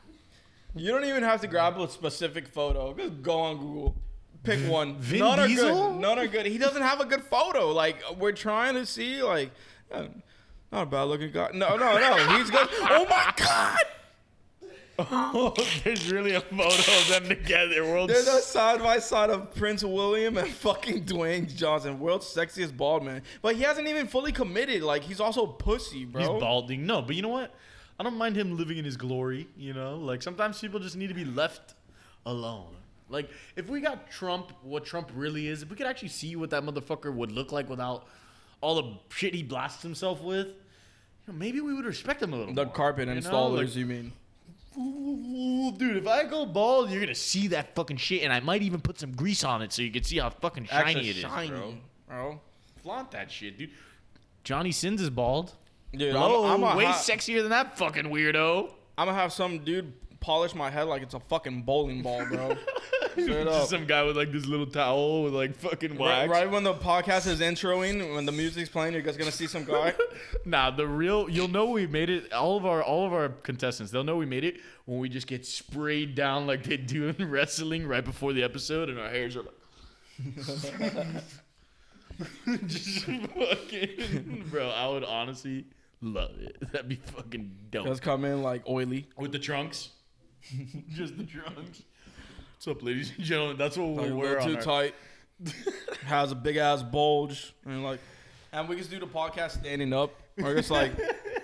You don't even have to grab a specific photo. Just go on Google. Pick one. Vin None are good. None are good. He doesn't have a good photo. Like we're trying to see, like, uh, not a bad looking guy. No, no, no. He's good. *laughs* Oh my god. Oh, *laughs* there's really a photo of them together. World There's a side by side of Prince William and fucking Dwayne Johnson, world's sexiest bald man. But he hasn't even fully committed. Like he's also pussy, bro. He's balding. No, but you know what? I don't mind him living in his glory. You know, like sometimes people just need to be left alone. Like if we got Trump, what Trump really is, if we could actually see what that motherfucker would look like without all the shit he blasts himself with, you know, maybe we would respect him a little. The more, carpet you know? installers, Like, you mean? dude, if I go bald, you're gonna see that fucking shit, and I might even put some grease on it so you can see how fucking shiny Extra it is, shiny, bro. bro. Flaunt that shit, dude. Johnny Sins is bald. Dude, Bro, I'm, I'm, way sexier than that fucking weirdo. I'm gonna have some dude polish my head like it's a fucking bowling ball, bro. *laughs* Straight up. Just some guy with like this little towel with like fucking Right, wax. right when the podcast is introing, when the music's playing, you're just gonna see some guy. *laughs* Nah, the real you'll know we made it. All of our all of our contestants, they'll know we made it when we just get sprayed down like they do in *laughs* wrestling right before the episode, and our hairs are like. just fucking, bro. I would honestly love it. *laughs* That'd be fucking dope. Just come in like oily. With the trunks, *laughs* just the trunks. What's up, ladies and gentlemen? That's what we'll Like, wear too our, tight. Has a big ass bulge, and like, and we just do the podcast standing up. Or just like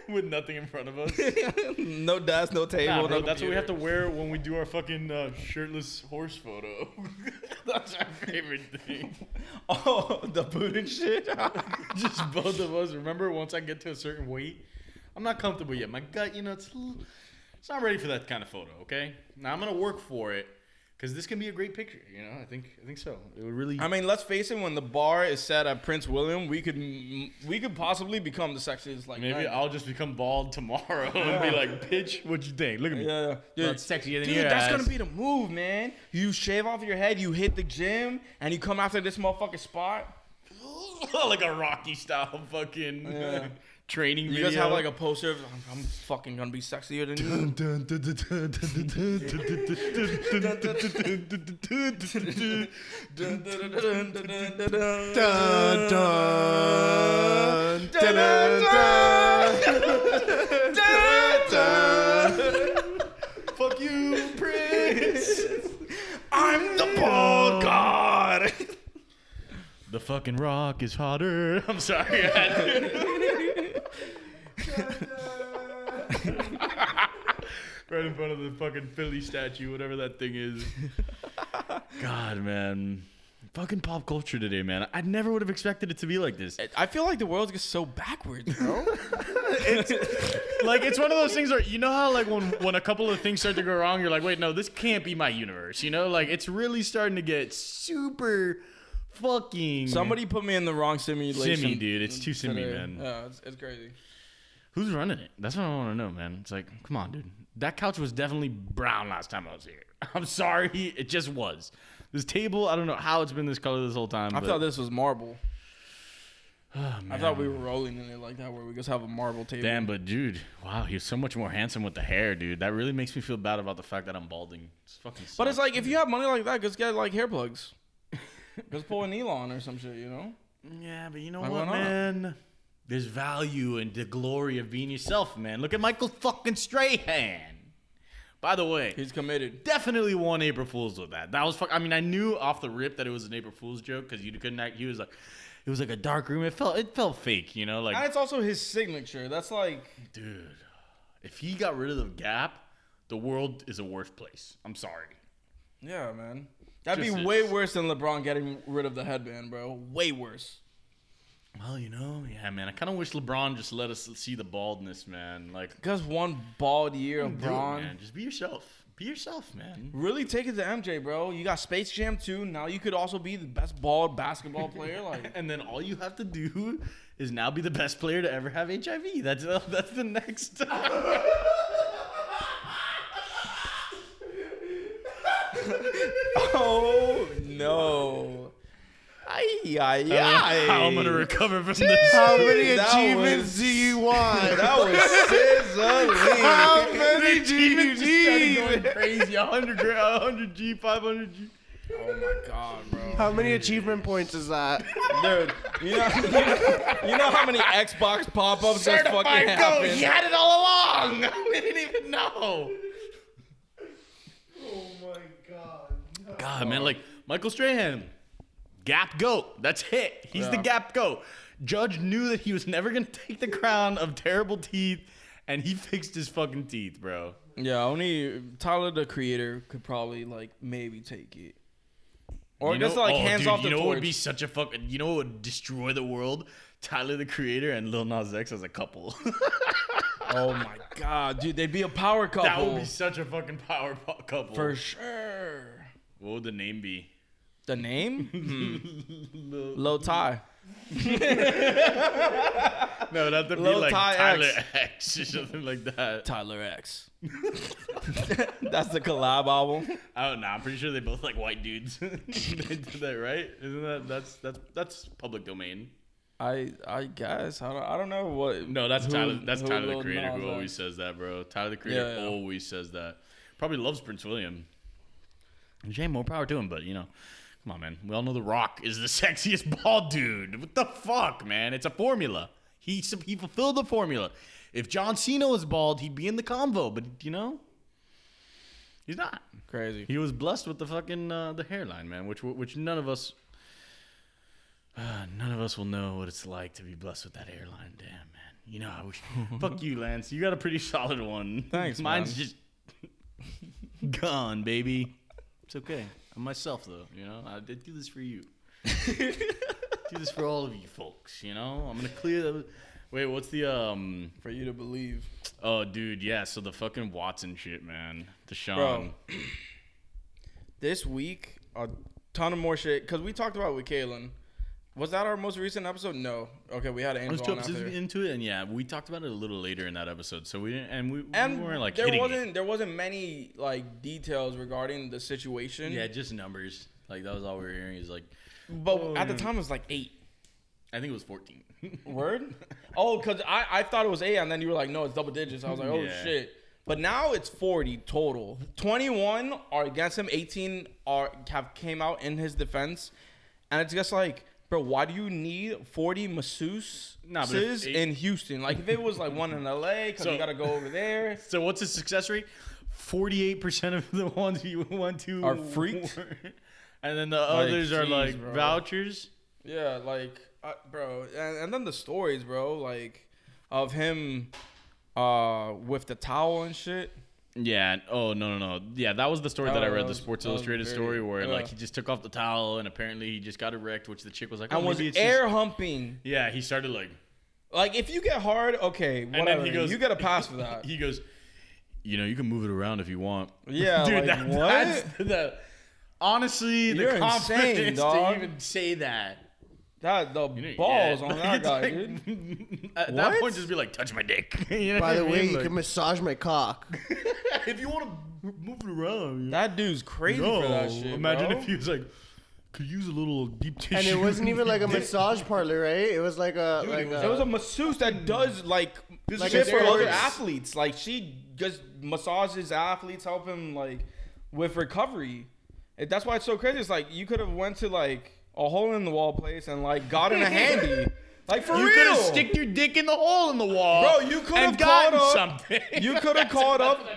*laughs* with nothing in front of us. *laughs* no desk, no table. Nah, no bro, that's what we have to wear when we do our fucking uh, shirtless horse photo. *laughs* that's our favorite thing. Oh, the boot and shit. Just both of us. Remember, once I get to a certain weight, I'm not comfortable yet. My gut, you know, it's it's not ready for that kind of photo. Okay, now I'm gonna work for it because this can be a great picture. You know, I think I think so. It would really. I mean, let's face it. When the bar is set at Prince William, we could we could possibly become the sexiest. Like Maybe man. I'll just become bald tomorrow *laughs* and be like, "Bitch, what you think? Look at me." Yeah, yeah. That's sexier than Dude, your that's ass. gonna be the move, man. You shave off your head, you hit the gym, and you come after this motherfucking spot. *laughs* like a Rocky style fucking Yeah. Training You video. guys have like a poster of I'm, I'm fucking gonna be sexier than you. Dun, dun, dun, dun, dun, dun. Fuck you, Prince. I'm the bald god. the fucking rock is hotter. I'm sorry. I had to- right in front of the fucking Philly statue, whatever that thing is. *laughs* God, man. Fucking pop culture today, man. I never would have expected it to be like this. I feel like the world gets so backwards, bro. *laughs* Like it's one of those things where you know how like when when a couple of things start to go wrong, you're like, wait, no, this can't be my universe. You know, like it's really starting to get super fucking. Somebody put me in the wrong simulation. Simmy, dude. It's too simmy, today. man. Yeah, it's, it's crazy. Who's running it? That's what I want to know, man. It's like, come on, dude. That couch was definitely brown last time I was here. *laughs* I'm sorry, it just was. This table, I don't know how it's been this color this whole time. I but, thought this was marble. *sighs* Oh, I thought we were rolling in it like that, where we just have a marble table. Damn, but dude, wow, he was so much more handsome with the hair, dude. That really makes me feel bad about the fact that I'm balding. It's fucking. But it's sucks. like if you have money like that, just get like hair plugs. *laughs* just pull an Elon or some shit, you know? Yeah, but you know Like, what, why not? man? There's value in the glory of being yourself, man. Look at Michael fucking Strahan. By the way, He's committed. definitely won April Fools with that. That was fuck. I mean, I knew off the rip that it was an April Fools joke because you couldn't act. He was like, it was like a dark room. It felt it felt fake, you know, like And it's also his signature. That's like dude. If he got rid of the gap, the world is a worse place. I'm sorry. Yeah, man. That'd Just be is. way worse than LeBron getting rid of the headband, bro. Way worse. Well, you know, yeah, man. I kind of wish LeBron just let us see the baldness, man. Like, Because one bald year of it, man. Just be yourself. Be yourself, man. Really take it to MJ, bro. You got Space Jam 2. Now you could also be the best bald basketball player. Like, *laughs* And then all you have to do is now be the best player to ever have HIV. That's uh, *laughs* that's the next. *laughs* oh no. Ay, ay, ay. How I'm gonna recover from this. How many That achievements was- do you want? *laughs* That was sizzling. How many do you Just started need? going *laughs* crazy. 100 gra- 100 G, 500 G. Oh my god, bro. How many achievement points is that? Dude, you know, you *laughs* know, you know how many Xbox pop-ups just fucking happen? He had it all along. we didn't even know. Oh my god. Man, like Michael Strahan, Gap Goat. That's it. He's the Yeah. Gap Goat. Judge knew that he was never gonna *laughs* take the crown of terrible teeth, and he fixed his fucking teeth, bro. Yeah, only Tyler the Creator could probably like maybe take it. Or You just like oh, hands dude, off the You know what would be such a fucking. You know what would destroy the world? Tyler the Creator and Lil Nas X as a couple. *laughs* oh my god, dude, they'd be a power couple. that would be such a fucking power couple. for sure. What would the name be? The name? *laughs* Lil- Low tie. *laughs* No, it'd have to be Lil like Ty Tyler X. X or something like that. Tyler X. *laughs* That's the collab album. I don't know. I'm pretty sure they both like white dudes. they did that, right? Isn't that that's that's that's public domain? I I guess I don't, I don't know what. No, that's who- Tyler. That's Tyler the Creator who always says that, bro. Tyler the Creator Yeah, yeah. always says that. Probably loves Prince William. Jay, more power to him, but you know, come on, man. We all know The Rock is the *laughs* sexiest bald dude. What the fuck, man? It's a formula. He he fulfilled the formula. If John Cena was bald, he'd be in the convo, but you know, he's not. Crazy. He was blessed with the fucking uh, the hairline, man, which which none of us uh, *sighs* none of us will know what it's like to be blessed with that hairline. Damn, man. You know, I wish. *laughs* fuck you, Lance. You got a pretty solid one. Thanks, Mine's man. just *laughs* gone, baby. It's okay. I'm myself, though. You know, I did do this for you. *laughs* do this for all of you folks. You know, I'm gonna clear the. Wait, what's the um? For you to believe. Oh, dude, yeah. So the fucking Watson shit, man. Deshaun. Bro. *clears throat* This week, a ton of more shit. Because we talked about it with Kalen. Was that our most recent episode? No. Okay, we had Angel too on into it, and yeah, we talked about it a little later in that episode. So we didn't, and we, And we weren't like there wasn't there wasn't many like details regarding the situation. Yeah, just numbers. Like that was all we were hearing. Is like, But oh, at the time it was like eight. I think it was 14. *laughs* Word? Oh, because I, I thought it was eight, and then you were like, no, it's double digits. I was like, oh Yeah. shit. But now it's 40 total. 21 are against him, 18 are have came out in his defense. And it's just like, bro, why do you need 40 masseuses Nah, if in Houston? Like if it was like one in LA, because So- you gotta go over there. *laughs* so what's the success rate? 48% of the ones you went to Are freaked? *laughs* and then the others are like bro. vouchers. Yeah, like, uh, bro, and, and then the stories, bro, like of him uh with the towel and shit. Yeah. Oh no no no. Yeah, that was the story that I Oh, read, that the Sports was Illustrated very- story, where like he just took off the towel and apparently he just got erect, which the chick was like, oh, And was it's air just- humping. Yeah, he started like. Like if you get hard, okay, then whatever. he goes- you get a pass for *laughs* that. He goes, you know, you can move it around if you want. *laughs* Yeah, like, that, what? That's the, honestly, You're the insane, confidence dog. to even say that. That the balls yeah. on that guy, like- dude. *laughs* At that point, just be like, touch my dick. *laughs* You know By the I way, you Like, can massage my cock. *laughs* if you want to move it around, That dude's crazy no. for that shit. Imagine bro. if he was like, could use a little deep tissue. And it wasn't even like a massage parlor, right? It was like a like There was a, a masseuse that does like This like shit for other athletes. Like she just massages athletes, help him like with recovery. It- That's why it's so crazy. It's like you could have went to like a hole in the wall place and like got in a *laughs* handy. Like for You real. You could have stick your dick in the hole in the wall, Bro, you could have gotten up- something. You could have called up. *laughs*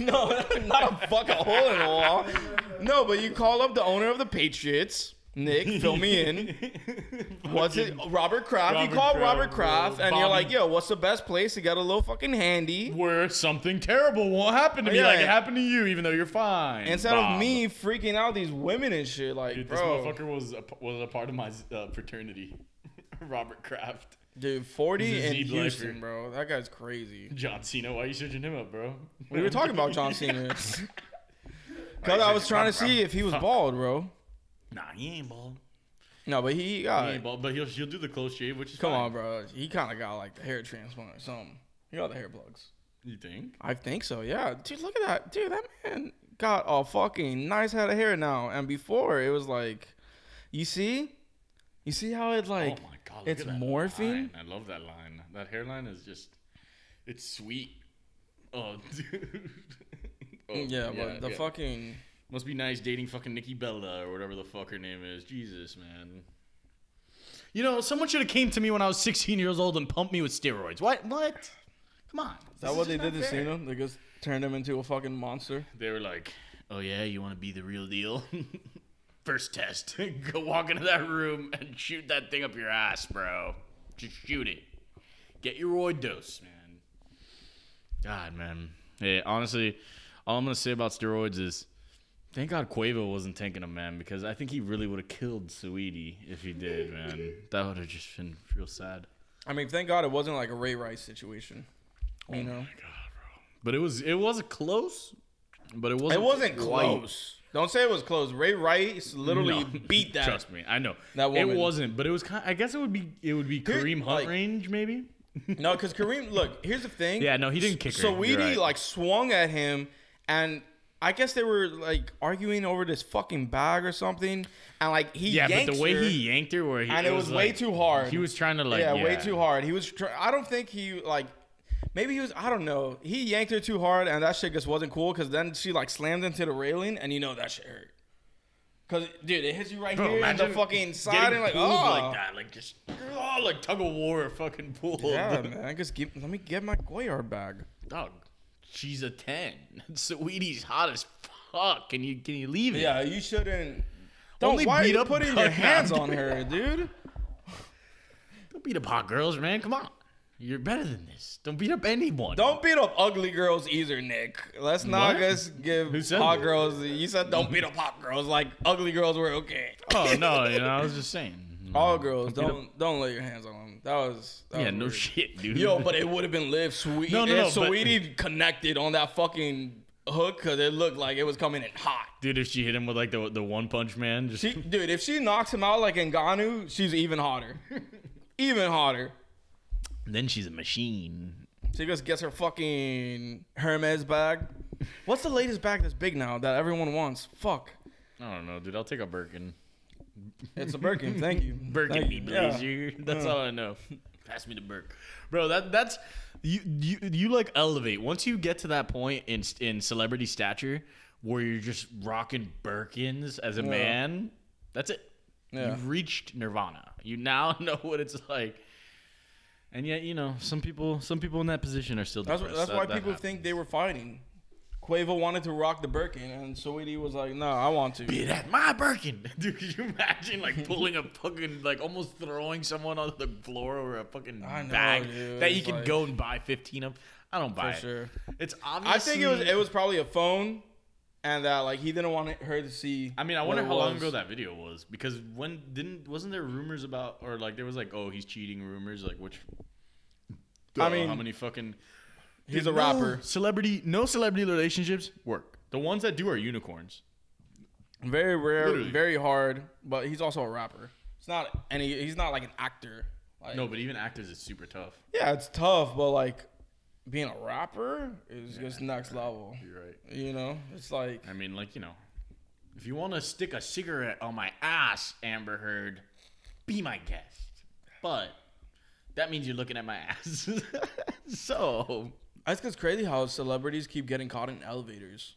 No, *laughs* not a fucking hole in the wall. No, but you call up the owner of the Patriots. Nick, fill me in. *laughs* What's it? Robert Kraft. Robert you call Kraft, Robert Kraft, bro. and you're like, "Yo, what's the best place to get a little fucking handy?" Where something terrible won't happen to me, Yeah. like it happened to you, even though you're fine. Instead Bob. of me freaking out these women and shit, like, Dude, this motherfucker was a, was a part of my uh, fraternity. *laughs* Robert Kraft, dude, forty He's a in Houston, lifer. bro. That guy's crazy. John Cena. Why are you searching him up, bro? We were talking about John Cena. *laughs* Cause I was trying to see if he was bald, bro. Nah, he ain't bald. No, but he He got. ain't bald, but he'll he'll do the close shave, which is Come fine. on, bro. He kind of got like the hair transplant or something. He got the hair plugs. You think? I think so. Yeah, dude. Look at that, dude. That man got a fucking nice head of hair now. And before it was like, you see, you see how it like. oh my god, it's morphing. line. I love that line. That hairline is just, it's sweet. Oh, *laughs* dude. *laughs* Oh, yeah, but the yeah. fucking. Must be nice dating fucking Nikki Bella or whatever the fuck her name is. Jesus, man. You know, someone should have came to me when I was 16 years old and pumped me with steroids. What? What? Come on. Is that what they did to Cena? They just turned him into a fucking monster. They were like, "Oh yeah, you want to be the real deal? *laughs* First test. *laughs* Go walk into that room and shoot that thing up your ass, bro. Just shoot it. Get your roid dose, man. God, man. Hey, honestly, all I'm gonna say about steroids is, thank God Quavo wasn't taking him, man, because I think he really would have killed Saweetie if he did, man. That would have just been real sad. I mean, thank God it wasn't like a Ray Rice situation. You oh know, But it was it was close, but it wasn't. it wasn't quite. close. Don't say it was close. Ray Rice literally No. beat that. Trust me, I know That woman. It wasn't, but it was kind. I guess it would be. It would be Kareem Hunt like- range, maybe. *laughs* No, because Kareem, look, here's the thing. Yeah, no, he didn't kick her. Saweetie right. like swung at him, and I guess they were like arguing over this fucking bag or something, and like he Yeah, but the way her, he yanked her, where he and it was, way like- too hard. He was trying to like. yeah, way too hard. He was. Try- I don't think he like. Maybe he was. I don't know. He yanked her too hard, and that shit just wasn't cool. Because then she like slammed into the railing, and you know that shit hurt. Cause dude, it hits you right Bro, here in the fucking side, and like oh, like that, like just oh, like tug of war, fucking pulled. yeah, man. Just give. Let me get my Goyard bag. Dog, she's a ten. *laughs* Sweetie's hot as fuck. Can you can you leave it? Yeah, you shouldn't. Don't Only why are beat you up putting your hands *laughs* on her, dude? Don't beat up hot girls, man. Come on. You're better than this. Don't beat up anyone. Don't beat up ugly girls either, Nick. Let's not What? just give Who said hot that? girls. You said don't beat up hot girls. Like ugly girls were okay. Oh no, *laughs* you know, I was just saying. All girls, Don't don't don't lay your hands on them. That was that Yeah, was no weird. shit, dude. Yo, *laughs* but it would have been live sweet. No, no, if no, but- Sweetie connected on that fucking hook because it looked like it was coming in hot. dude, if she hit him with like the the one punch man, just She, dude, if she knocks him out like Ngannou, she's even hotter. *laughs* even hotter. then she's a machine. She just gets her fucking Hermes bag. What's the latest bag that's big now that everyone wants? Fuck. I don't know, dude. I'll take a Birkin. It's a Birkin. Thank you. *laughs* Birkin Thank me, please. Yeah. You- That's uh. all I know. Pass me the Birk, bro. That that's you you you like elevate once you get to that point in in celebrity stature where you're just rocking Birkins as a Yeah. man. That's it. Yeah. You've reached nirvana. You now *laughs* know what it's like. And yet, you know, some people some people in that position are still That's depressed. that's That- why that people happens. think they were fighting. Quavo wanted to rock the Birkin, and Saweetie was like, "No, I want to." Be that my Birkin. *laughs* Dude, could you imagine like pulling a fucking like almost throwing someone on the floor or a fucking know, bag dude. that you It's can like- go and buy fifteen of? I don't buy For it. sure. It's obvious. I think it was it was probably a phone, and that like he didn't want her to see. I mean, I what wonder it how long was. ago that video was because when didn't wasn't there rumors about or like there was like oh he's cheating rumors like which. I Uh, mean, how many fucking He's Dude, a no rapper. celebrity, no celebrity relationships work. The ones that do are unicorns. Very rare, Literally. very hard, but he's also a rapper. It's not any. He's not like an actor. Like, No, but even actors is super tough. yeah, it's tough, but like being a rapper is just next level. You're right. You know, it's like I mean, like you know, if you want to stick a cigarette on my ass, Amber Heard, be my guest. But that means you're looking at my *laughs* ass. so it's just crazy how celebrities keep getting caught in elevators.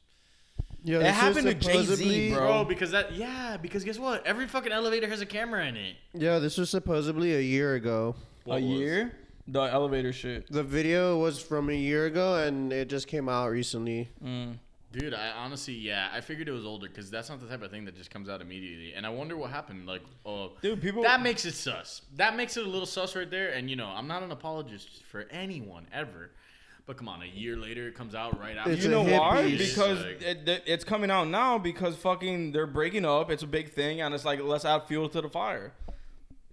Yeah, It happened to Jay-Z, bro. Bro, because that yeah, because guess what? Every fucking elevator has a camera in it. Yeah, this was supposedly a year ago. What a was? year, the elevator shit. The video was from a year ago, and it just came out recently. Mm. Dude, I honestly, yeah, I figured it was older because that's not the type of thing that just comes out immediately. And I wonder what happened. Like, oh, Dude, people- that makes it sus. That makes it a little sus right there. And you know, I'm not an apologist for anyone ever, but come on, a year later it comes out right after. It's you know why? piece. Because Like- it, it- it's coming out now because fucking they're breaking up. It's a big thing, and it's like let's add fuel to the fire.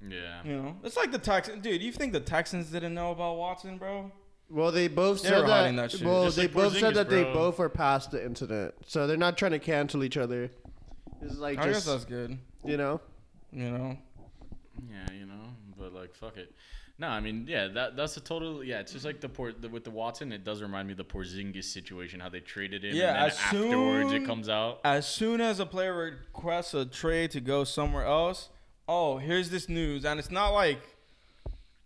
yeah, You know, it's like the Texans, dude. You think the Texans didn't know about Watson, bro? Well, they both They said were that. hiding that shit. Well, Just they like both said Porzingis, that they both were past the incident, so they're not trying to cancel each other. It's like I guess that's good. you know. You know, yeah, you know, but like, fuck it. No, I mean, yeah, that that's a total. Yeah, it's just like the, port the with the Watson. It does remind me of the Porzingis situation, how they traded him, Yeah, and as afterwards soon- it comes out. as soon as a player requests a trade to go somewhere else, oh, here's this news, and it's not like,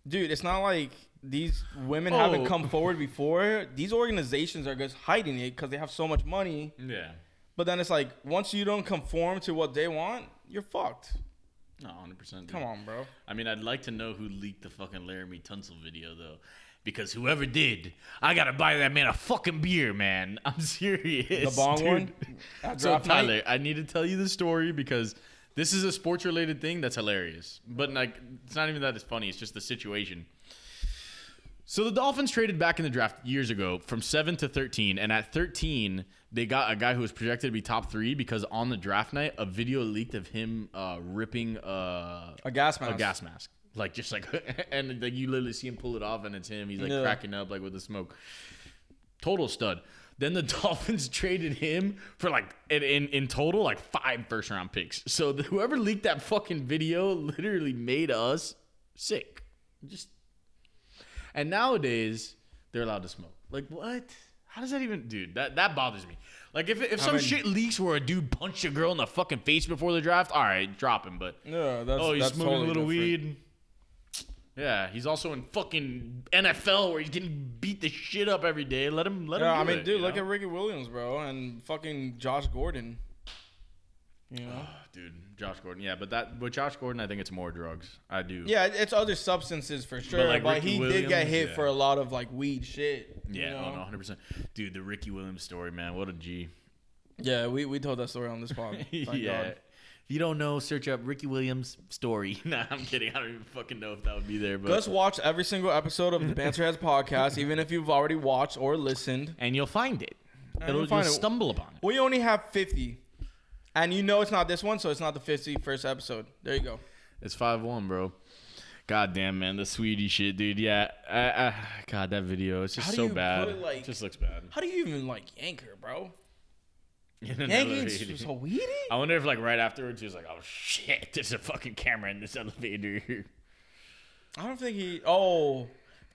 dude, it's not like these women haven't Oh. come forward before. These organizations are just hiding it because they have so much money. Yeah, But then it's like once you don't conform to what they want, you're fucked. No, hundred percent. Come on, bro. I mean, I'd like to know who leaked the fucking Laremy Tunsil video though. Because whoever did, I gotta buy that man a fucking beer, man. *laughs* I'm serious. The bong dude. one. *laughs* At So draft night? Tyler, I need to tell you the story because this is a sports related thing that's hilarious. But like it's not even that it's funny, it's just the situation. So the Dolphins traded back in the draft years ago from 7 to 13 and at 13 they got a guy who was projected to be top 3 because on the draft night a video leaked of him uh, ripping uh, a gas mask. a gas mask. Like just like *laughs* and like you literally see him pull it off and it's him. He's like Yeah. cracking up like with the smoke. Total stud. Then the *laughs* Dolphins traded him for like in in, in total like five first round picks. So the, whoever leaked that fucking video literally made us sick. Just and nowadays they're allowed to smoke. Like what? How does that even, dude? That that bothers me. Like if if some shit leaks where a dude punched a girl in the fucking face before the draft, all right, drop him. But Yeah, that's oh, he's that's smoking totally a little different. weed. Yeah, he's also in fucking NFL where he's getting beat the shit up every day. Let him, let Yeah, him. I do mean, it, dude, you look know? at Ricky Williams, bro, and fucking Josh Gordon. You know. Ah, dude, Josh Gordon. Yeah, but that with Josh Gordon, I think it's more drugs. I do. Yeah, it's other substances for sure, but, like Ricky he did get hit yeah. for a lot of like weed shit. you Yeah, know? oh no, hundred percent, dude. The Ricky Williams story, man. What a G. Yeah, we, we told that story on this pod. *laughs* Yeah, God. If you don't know, search up Ricky Williams story. *laughs* nah, I'm kidding. I don't even fucking know if that would be there, but Just watch every single episode of the Banterheads podcast, even if you've already watched or listened. and you'll find it. And It'll you'll find you'll it. stumble upon it. We only have 50. And you know it's not this one, so it's not the 51st episode. There you go. It's five one, bro. God damn, man, the sweetie shit, dude. Yeah, I, I, God, that video, it's just so bad. it, like- just looks bad. How do you even like yank her, bro? *laughs* Yanking sweetie? I wonder if, like, right afterwards, he was like, "Oh shit, there's a fucking camera in this elevator." I don't think he. Oh,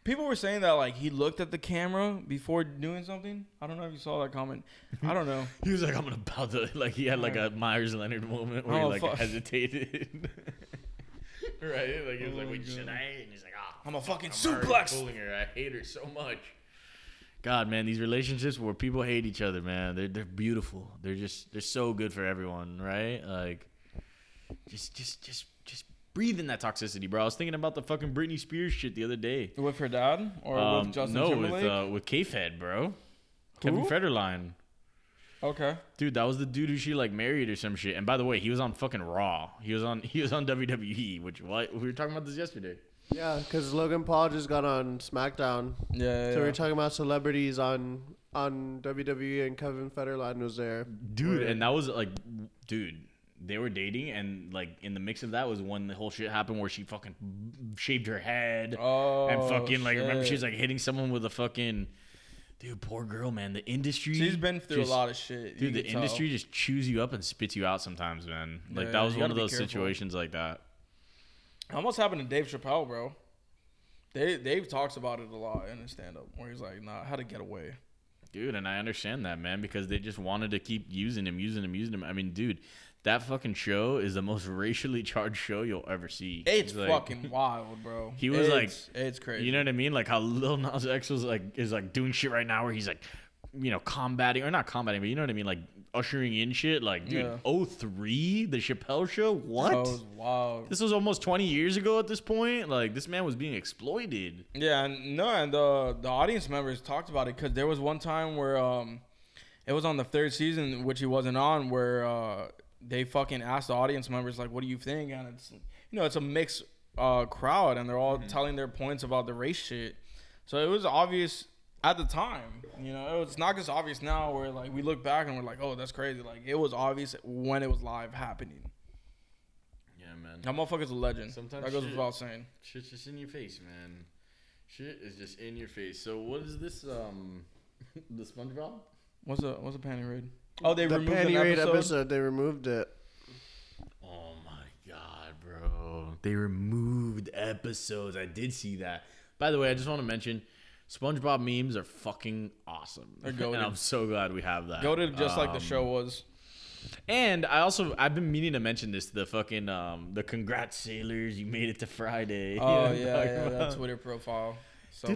people were saying that like he looked at the camera before doing something. I don't know if you saw that comment. I don't know. *laughs* He was like, "I'm about to," *laughs* like, he had like a Meyers Leonard moment where Oh, he like fuck. hesitated. *laughs* right? Like he was like, Oh, "Wait, God. should I?" And he's like, "Ah, I'm a fucking I'm suplex. pulling her. I hate her so much." God, man, these relationships where people hate each other, man, they're they're beautiful. They're just they're so good for everyone, right? Like, just just just breathe in that toxicity, bro. I was thinking about the fucking Britney Spears shit the other day. With her dad or Um, with Justin no, Timberlake? with uh, with K-Fed, bro. Kevin Federline. okay. Dude, that was the dude who she like married or some shit. And by the way, he was on fucking Raw. He was on *laughs* he was on WWE, which what we were talking about this yesterday. Yeah, because Logan Paul just got on SmackDown. Yeah. yeah, So we are talking about celebrities on on WWE, and Kevin Federline was there. Dude, and that was like dude, they were dating and like in the mix of that was when the whole shit happened where she fucking shaved her head Oh, and fucking like remember she was like hitting someone with a fucking dude, poor girl, man. The industry She's been through just- a lot of shit. Dude, the can tell. industry just chews you up and spits you out sometimes, man. Like Yeah, that was one of those careful. situations like that. Almost happened to Dave Chappelle, bro. Dave, Dave talks about it a lot in his stand up where he's like, nah, had to get away. Dude, and I understand that, man, because they just wanted to keep using him, using him, using him. I mean, dude, that fucking show is the most *laughs* racially charged show you'll ever see. It's like- fucking wild, bro. *laughs* He was like- It's- it's crazy. You know what I mean? Like how Lil Nas X was like is like doing shit right now where he's like, you know, combating or not combating, but you know what I mean, like ushering in shit. Like, dude, Yeah. oh three, the Chappelle show. What? That was wild. this was almost twenty years ago at this point. Like this man was being exploited. Yeah, and no, and the the audience members talked about it because there was one time where um, it was on the third season which he wasn't on where uh they fucking asked the audience members like, what do you think? And it's you know it's a mixed uh crowd and they're all telling their points about the race shit. So it was obvious at the time. You know, it's not just obvious now where like we look back and we're like, oh, that's crazy. Like it was obvious when it was live happening. Yeah, man. That motherfucker's a legend. Sometimes that goes shit- without saying. Shit's just in your face, man. Shit is just in your face. So what is this? Um, *laughs* the SpongeBob? What's a what's a panty raid? Oh, they the removed panty an raid episode. episode, they removed it. Oh my god, bro! They removed episodes. I did see that. By the way, I just want to mention, SpongeBob memes are fucking awesome, They're *laughs* and. I'm so glad we have that. Goated just like the Um, show was. And I also I've been meaning to mention this. The fucking um the congrats sailors, you made it to Friday. You *laughs* know Oh what yeah, talking yeah, that? Twitter profile. So.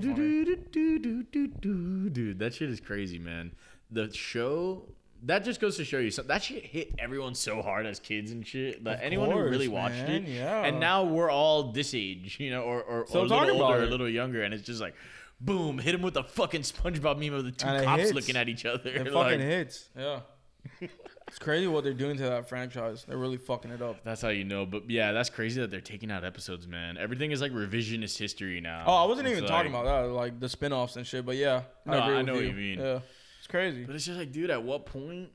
Dude, that shit is crazy, man. The show that just goes to show you so that shit hit everyone so hard as kids and shit. That Of anyone who course, really watched man, it, yeah. and now we're all this age, you know, or or, So or a little older, or a little younger, and it's just like, boom, hit him with a fucking SpongeBob meme of the two And cops hits. looking at each other. It *laughs* like- fucking hits. Yeah. *laughs* it's crazy what they're doing to that franchise. They're really fucking it up. That's how you know. But yeah, that's crazy that they're taking out episodes, man. Everything is like revisionist history now. Oh, I wasn't It's even talking about that, like the spin-offs and shit. But yeah, No, agree I with know what you mean. Yeah, it's crazy. But it's just like, dude, at what point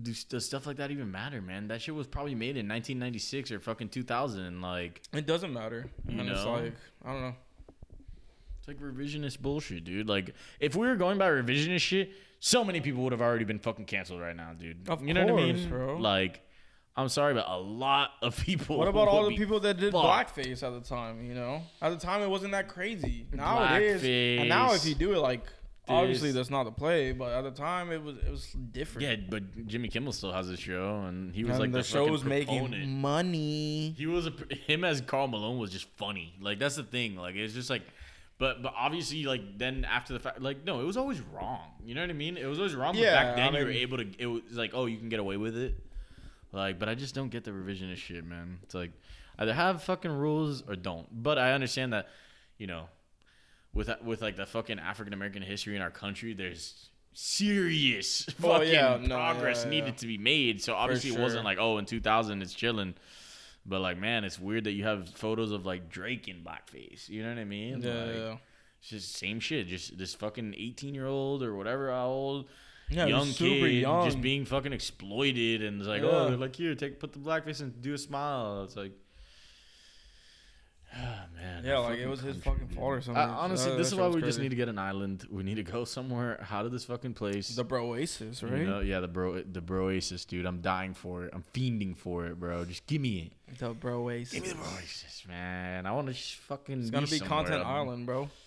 do, does stuff like that even matter, man? That shit was probably made in 1996 or fucking 2000. Like, It doesn't matter. You and it's like I don't know. it's like revisionist bullshit, dude. Like, if we were going by revisionist shit, so many people would have already been fucking canceled right now, dude. Of you know what I course, mean? bro. Like, I'm sorry, but a lot of people. What about all the people that did fucked. blackface at the time? You know, at the time it wasn't that crazy. Now it is, and now if you do it, like obviously that's not the play, but at the time it was it was different. Yeah, but Jimmy Kimmel still has a show, and he was and like the, the, show's fucking making money. He was a him as Karl Malone was just funny. Like that's the thing. Like it's just like, but but obviously like then after the fact, like no, it was always wrong. You know what I mean? It was always wrong. Yeah, but back then I you were able to. It was like oh you can get away with it. Like, but I just don't get the revisionist shit, man. It's like either have fucking rules or don't. But I understand that, you know, with uh, with like the fucking African American history in our country, there's serious Oh, *laughs* fucking yeah, no, progress yeah, yeah. needed to be made. So obviously it wasn't like oh in 2000 it's chilling. But like man, it's weird that you have photos of like Drake in blackface. You know what I mean? Yeah, Like. It's just same shit. Just this fucking 18 year old or whatever how old Yeah, young kid young. just being fucking exploited and it's like oh they're like here take put the blackface and do a smile. It's like ah man. Yeah, like it was his fucking dude. fault or something. Uh, honestly, That- this is why was we just need to get an island. We need to go somewhere out of this fucking place. the Broasis, You right? know, yeah, the bro, the broasis, dude. I'm dying for it. I'm fiending for it, bro. Just give me it. The Broasis. Give me the broasis, man. I want to just fucking. It's gonna be somewhere. Content I'm- Island, bro. *laughs*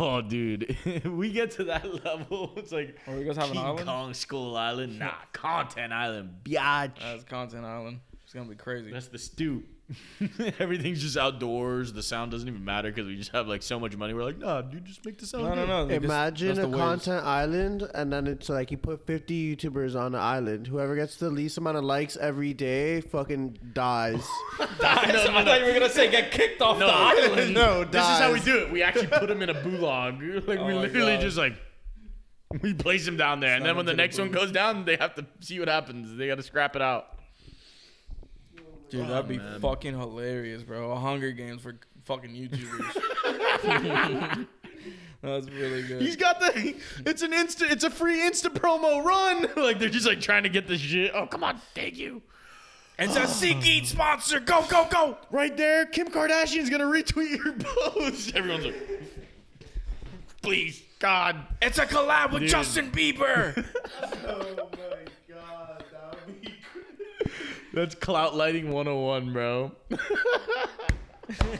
Oh, dude, *laughs* we get to that *laughs* level. It's like Or you guys have an King island? Kong Skull Island. Nah, Content Island, biatch. That's Content Island. It's gonna be crazy. That's the stoop. *laughs* Everything's just outdoors. The sound doesn't even matter because we just have like so much money. We're like, nah, dude, just make the sound. No, no, good." no. because Imagine that's a content island, and then it's like you put 50 YouTubers on the island. Whoever gets the least amount of likes every day fucking dies. *laughs* *laughs* I thought you were gonna say get kicked off No. the island. no, dies. This is how we do it. We actually put him in a bulog. Like Oh we literally God. just like we place him down there, and then when the him the next one goes down, they have to see what happens. They got to scrap it out. Dude, oh, that'd be man. fucking hilarious, bro. A Hunger Games for fucking YouTubers. *laughs* *laughs* That's really good. He's got the. It's an insta. It's a free insta promo run. *laughs* Like they're just like trying to get the shit. Oh come on, thank you. it's a *sighs* SeatGeek sponsor. Go, go, go. Right there, Kim Kardashian's gonna retweet your post. Everyone's like, please, God. It's a collab with Dude. Justin Bieber. Oh my god, that would be That's clout lighting 101, bro. *laughs*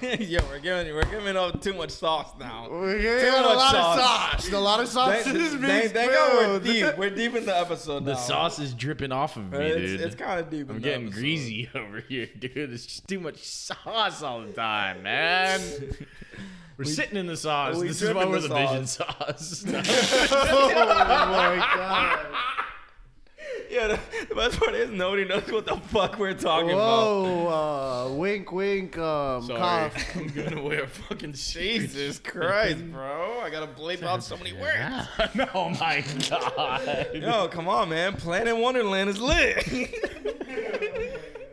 Yo, we're giving we're giving up too much sauce now. We're getting Too a much lot sauce. of sauce. A lot of sauce Thank, is being thank, thank God we're deep. We're deep in the episode now. The sauce is dripping off of me, It's, dude. it's kind of deep. I'm in getting episode. greasy *laughs* over here, dude. It's just too much sauce all the time, man. *laughs* We're sitting in the sauce. This is why we're the the vision sauce. oh my god. *laughs* Yeah, the, the best part is nobody knows what the fuck we're talking about. Whoa, uh, wink, wink, um, Sorry, cough. *laughs* I'm gonna wear fucking. *laughs* Jesus Christ, bro! I gotta bleep out so many words. oh my god. Yo, come on, man! Planet Wonderland is lit.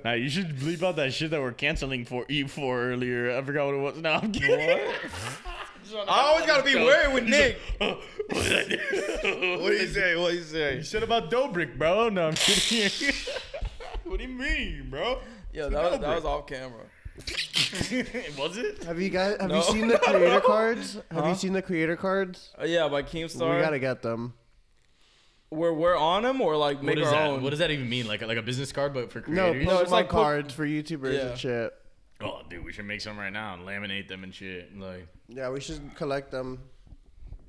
Nah, you should bleep out that shit that we're canceling for E4 earlier. I forgot what it was. No, I'm kidding. I always gotta be worried with Nick. *laughs* what do? You say? What do you say? You said about Dobrik, bro. No, I'm kidding. *laughs* what do you mean, bro? Yeah, that was, that was off camera. *laughs* was it? Have you guys? Have No. you seen the creator cards? Have Huh? you seen the creator cards? Uh, yeah, by Keemstar. We gotta get them. We're we're on them or like make What is our that? own. What does that even mean? Like a, like a business card, but for No, creators? Pokemon it's like po- cards for YouTubers Yeah. and shit. Oh, dude, we should make some right now and laminate them and shit. Like, Yeah, we should collect them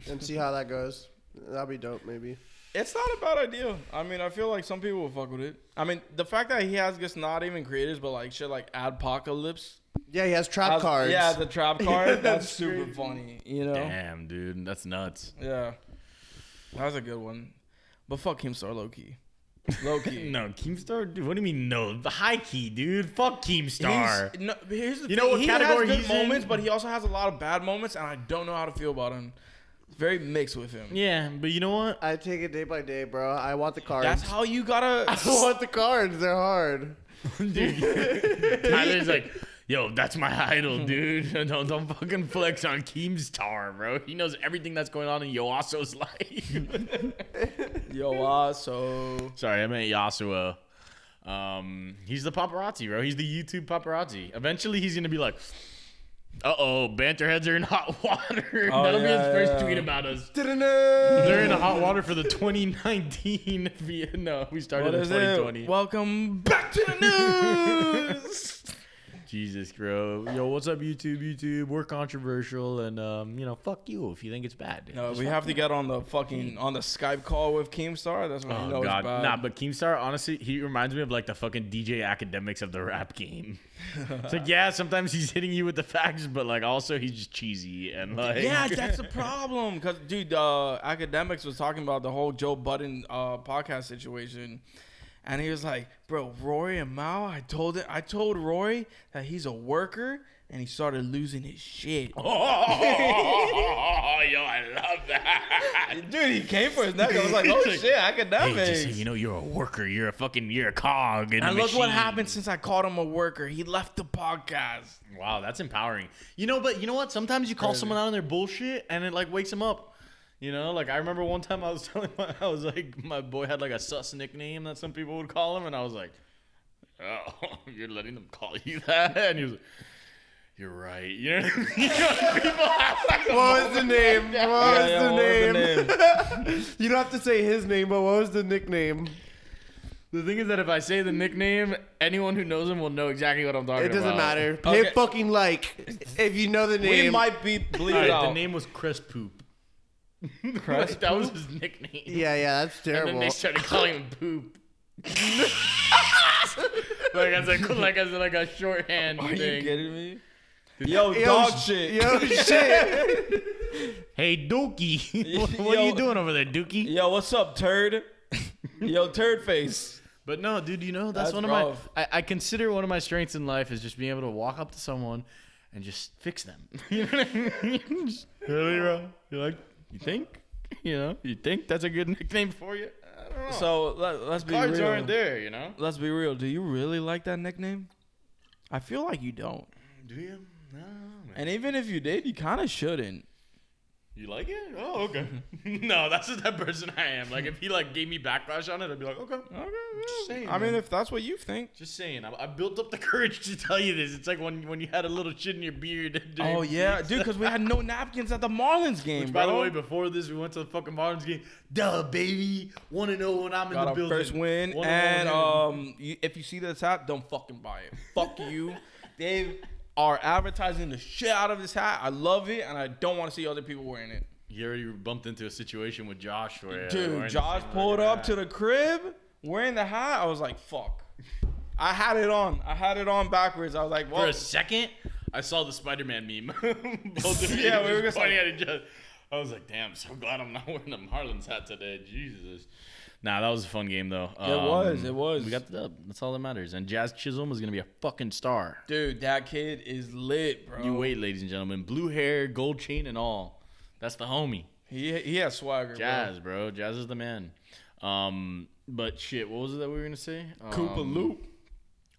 and see how that goes. That'd be dope, maybe. It's not a bad idea. I mean, I feel like some people will fuck with it. I mean, the fact that he has just not even creators, but like shit like Adpocalypse. Yeah, he has trap has- cards. Yeah, the trap *laughs* card. that's, that's super crazy. funny. You know. damn, dude, that's nuts. Yeah. That was a good one. But fuck Keemstar low key. *laughs* Low key. No, Keemstar, dude. What do you mean no? The high key, dude. Fuck Keemstar. He's, no, here's the You thing. know what he category has he's good in? moments, but he also has a lot of bad moments, and I don't know how to feel about him. Very mixed with him. Yeah, but you know what? I take it day by day, bro. I want the cards. That's how you gotta. *laughs* I want the cards. They're hard. *laughs* dude. Tyler's like, yo, that's my *laughs* idol, dude. *laughs* Don't don't fucking flex on Keemstar, bro. He knows everything that's going on in Yoaso's *laughs* life. Yo, uh, Sorry, I meant Yasuo. Um, he's the paparazzi, bro. He's the YouTube paparazzi. Eventually, he's gonna be like, "Uh oh, banterheads are in hot water." Oh, That'll be yeah, his first yeah. tweet about us. They're in hot water for the 2019. via- No, we started what in 2020. it? Welcome back to the news. Jesus, bro. Yo, what's up, YouTube? YouTube, we're controversial, and um, you know, fuck you if you think it's bad. no, Just we have to get on the fucking on the Skype call with Keemstar. That's when you Oh know god, it's bad. nah. But Keemstar, honestly, he reminds me of like the fucking DJ Akademiks of the rap game. it's like, yeah, sometimes he's hitting you with the facts, but like also he's just cheesy and like, yeah, that's the *laughs* problem. Cause dude, uh, Akademiks was talking about the whole Joe Budden uh, podcast situation, and he was like, "Bro, Rory and Mal, I told it. I told Rory that he's a worker." And he started losing his shit. Oh, *laughs* yo, I love that. *laughs* Dude, he came for his neck. I was like, oh He's like, shit, Akademiks. Hey, just you know, you're a worker. You're a fucking, you're a cog. In and look what happened since I called him a worker. He left the podcast. Wow, that's empowering. You know, but you know what? Sometimes you call Crazy. someone out on their bullshit, and it like wakes them up. You know, like I remember one time I was *laughs* telling my, I was like, my boy had like a sus nickname that some people would call him, and I was like, oh, *laughs* you're letting them call you that, *laughs* and he was like. You're right. You know, you know people have like What was the name? What was yeah, the what was the name? you don't have to say his name, but what was the nickname? The thing is that if I say the nickname, anyone who knows him will know exactly what I'm talking about. It about. doesn't matter. Okay. Hit fucking like if you know the name. We might be bleed All right, out. the name was Chris Poop. *laughs* Chris that was his nickname. Yeah, yeah, that's terrible. And then they started calling him Poop. *laughs* like as a like as a, like a shorthand Are you thing. kidding me? Yo, Yo, dog sh- shit. Yo, *laughs* shit. Hey Dookie, what, what are you doing over there, Dookie? Yo, what's up, turd? Yo, turd face. But no, dude, you know that's, That's one of my. I, I consider one of my strengths in life is just being able to walk up to someone and just fix them. you know what I mean? Just, really, bro? You like? You think? *laughs* You know? You think that's a good nickname for you? I don't know. So let, let's be cards real. aren't there, you know. Let's be real. Do you really like that nickname? I feel like you don't. Do you? No, man. And even if you did, you kind of shouldn't. You like it? Oh, okay. *laughs* no, that's just that person I am. Like, if he like gave me backlash on it, I'd be like, okay. Just saying. I mean, if that's what you think. just saying. I, I built up the *laughs* courage to tell you this. It's like when when you had a little shit in your beard. *laughs* Oh yeah, dude, because we had no napkins at the Marlins game, Which, bro. by the way, before this, we went to the fucking Marlins game. Duh, baby. Want to know when I'm in the building. first win, and um, you, if you see the top, don't fucking buy it. Fuck you. They are advertising the shit out of this hat. I love it, and I don't want to see other people wearing it. you already bumped into a situation with Josh where uh, Dude, Josh pulled up to the crib wearing the hat. I was like, fuck. I had it on. I had it on backwards. I was like, For a second, I saw the Spider-Man meme. *laughs* Both of *laughs* Yeah, we were just pointing at each other. I was like, damn, so glad I'm not wearing the Marlins hat today. Jesus. Nah, that was a fun game though. Um, It was, it was. We got the dub. That's all that matters. And Jazz Chisholm is gonna be a fucking star. dude, that kid is lit, bro. You wait, ladies and gentlemen. Blue hair, gold chain, and all. That's the homie. He he has swagger, Jazz, bro. Jazz is the man. Um, but shit, what was it that we were gonna say? Koopa Um, Loop.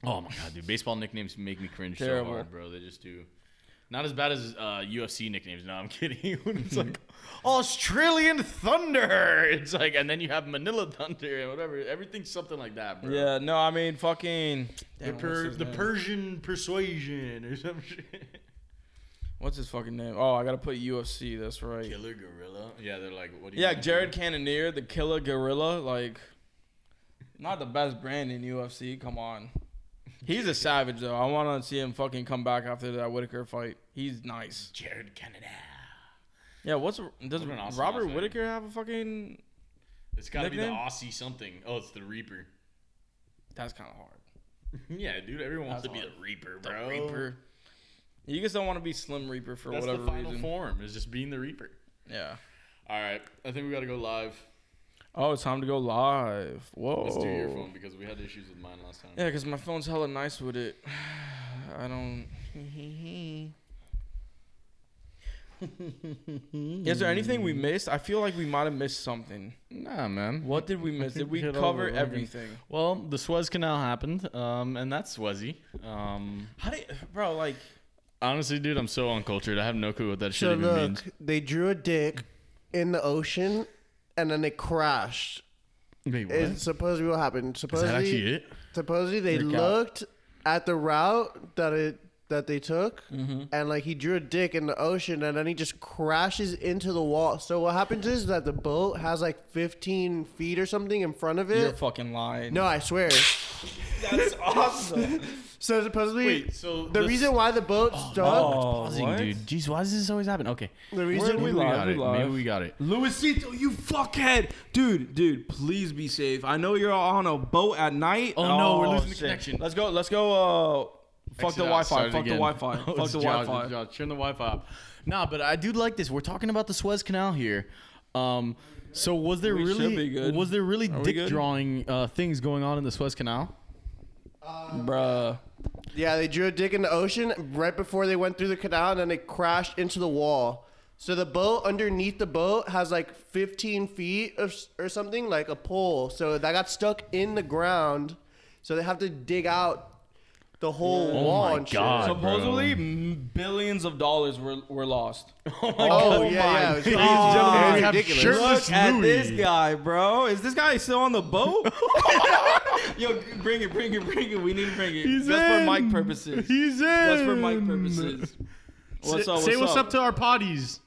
Oh my god, dude! Baseball nicknames make me cringe so hard, bro. They just do. Not as bad as uh, UFC nicknames. No, I'm *laughs* kidding. It's like *laughs* Australian Thunder. It's like, and then you have Manila Thunder and whatever. Everything's something like that, bro. Yeah, no, I mean fucking The, Damn, per, his the name? Persian Persuasion or some *laughs* shit. What's his fucking name? Oh, I gotta put UFC. That's right. Killer Gorilla. Yeah, they're like, what do you? Yeah? Jared Cannonier, the Killer Gorilla, like not the best brand in UFC. Come on, he's a savage though. I want to see him fucking come back after that Whittaker fight. He's nice. Jared Canada. Yeah, what's does What awesome Robert name. Whittaker have a fucking? It's got to be the Aussie something. Oh, it's the Reaper. That's kind of hard. *laughs* yeah, dude. Everyone wants That's to be the Reaper, bro. The. Reaper. You just don't want to be Slim Reaper for That's whatever the final reason. form. Is just being the Reaper. Yeah. All right, I think we got to go live. Oh, it's time to go live. Whoa. Let's do your phone because we had issues with mine last time. Yeah, because my phone's hella nice with it. *sighs* I don't. *laughs* Is there anything we missed? I feel like we might have missed something. Nah, man. What did we miss? Did we Hit all cover the everything? Well, the Suez Canal happened, um, and that's Swezy. Um, How do bro? Like, honestly, dude, I'm so uncultured. I have no clue what that shit So even look, means. they drew a dick in the ocean, and then it crashed. Wait, what? It's supposedly what happened. Is Supposedly, that actually it? supposedly they Recap. looked at the route that it that they took, Mm-hmm. and like he drew a dick in the ocean, and then he just crashes into the wall. So what happens is that the boat has like 15 feet or something in front of it. you're it. fucking lying. No, I swear. *laughs* that's awesome. So supposedly, Wait, so the this- reason why the boat stuck, Oh, Pausing, what? dude. Jeez, why does this always happen? Okay, the reason we maybe we live, got we it. live. Maybe we got it. Luisito, you fuckhead, dude, dude, please be safe. I know you're on a boat at night. Oh, no, we're losing the connection. Let's go. Let's go. Uh, fuck Exit the out, Wi-Fi. start it Fuck the again. Wi-Fi. Oh, *laughs* Fuck it's the Josh, Wi-Fi. it's Josh. Turn the Wi-Fi off. Nah, but I do like this. We're talking about the Suez Canal here. Um, so was there We should really be good. was there really Are we dick good? drawing uh, things going on in the Suez Canal? Bruh. Yeah, they drew a dick in the ocean right before they went through the canal, and then they crashed into the wall. So the boat underneath the boat has like 15 feet of, or something, like a pole. So that got stuck in the ground. So they have to dig out the whole Oh wall my and shit. God. Supposedly, m- billions of dollars were, were lost. *laughs* Oh, oh yeah, yeah. It was, *laughs* crazy. God. It was We ridiculous. Look at this guy, bro. Is this guy still on the boat? *laughs* Yo, bring it, bring it, bring it. We need to bring it. He's That's for mic in. purposes. He's in. That's for mic purposes. What's Say- up? Say what's up to our potties.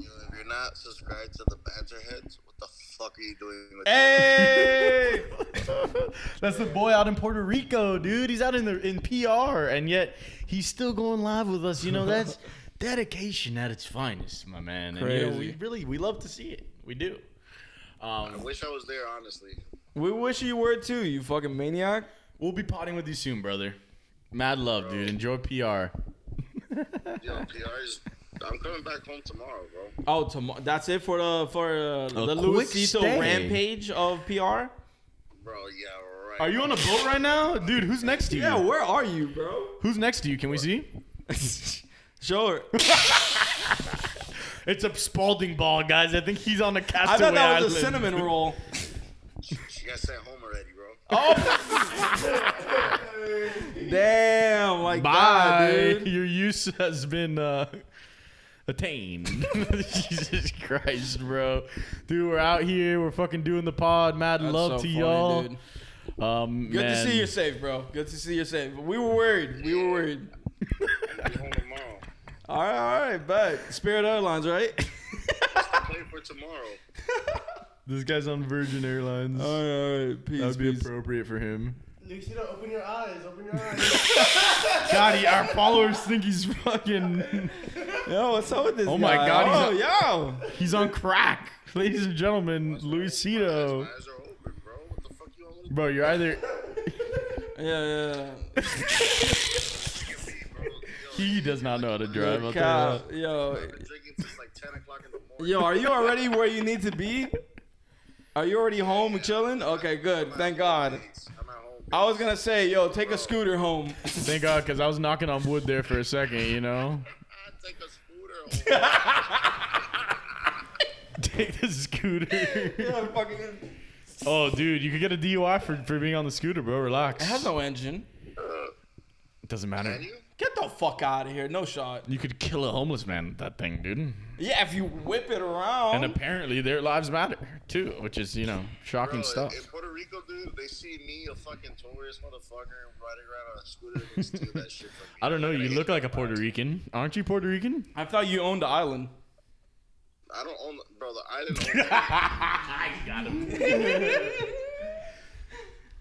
Yo, if you're not subscribed to the Banterheads, what the fuck are you doing with Hey! *laughs* That's the boy out in Puerto Rico, dude. He's out in the in PR, and yet he's still going live with us. You know, that's *laughs* dedication at its finest, my man. And you know, we really we love to see it. We do. I Um, wish I was there, honestly. We wish you were too, you fucking maniac. we'll be potting with you soon, brother. Mad love, dude. Enjoy PR. *laughs* Yo, PR's. I'm coming back home tomorrow, bro. Oh, tomorrow. That's it for the for uh, the quick Luisito rampage of PR. Bro, yeah, right. Are you on a boat right now, dude? Who's next to you? Yeah, where are you, bro? Who's next to you? Can we see? *laughs* sure. *laughs* It's a Spalding ball, guys. I think he's on the I castaway thought that was island. a cinnamon roll. Already, *laughs* bro. Damn, like Bye. that, dude. Your use has been uh, attained. *laughs* Jesus Christ, bro. Dude, we're out here. We're fucking doing the pod. Mad That's love so to funny, y'all. dude. Um, Good man. to see you're safe, bro. Good to see you're safe. We were worried. We were worried. I'll be home tomorrow. All right, all right, but Spirit Airlines, right? Play for tomorrow. *laughs* This guy's on Virgin Airlines. all right, all right. Peace, that would be peace. appropriate for him. Luisito, open your eyes. Open your eyes. *laughs* God, our followers think he's fucking. Yo, what's up with this Oh guy? my God, Oh, he's yo. He's on crack. Ladies and gentlemen, Luisito. My eyes are open, bro. What the fuck You open? Bro, you're either. *laughs* Yeah, yeah. do, bro? Yo, He does not know how to drive. I'll tell you that. yo, drinking since like 10 o'clock in the morning. yo, are you already where you need to be? Are you already home and chilling? Okay, good. Thank God. I'm at home. I was gonna say, yo, take a scooter home. *laughs* Thank God, because I was knocking on wood there for a second, you know? *laughs* Take a scooter home. *laughs* Take the scooter. Yeah, fucking. oh, dude, you could get a DUI for, for being on the scooter, bro. Relax. It has no engine. It doesn't matter. Can you? Get the fuck out of here. No shot. You could kill a homeless man with that thing, dude. Yeah, if you whip it around. And apparently their lives matter, too, which is, you know, shocking Bro, stuff. in Puerto Rico, dude, they see me, a fucking tourist motherfucker, riding around on a scooter, they steal that shit from me. I don't know. You look like a Puerto vibes. Rican. Aren't you Puerto Rican? I thought you owned the island. I don't own, the- bro. The, I didn't own. the- I *laughs* got him. *laughs*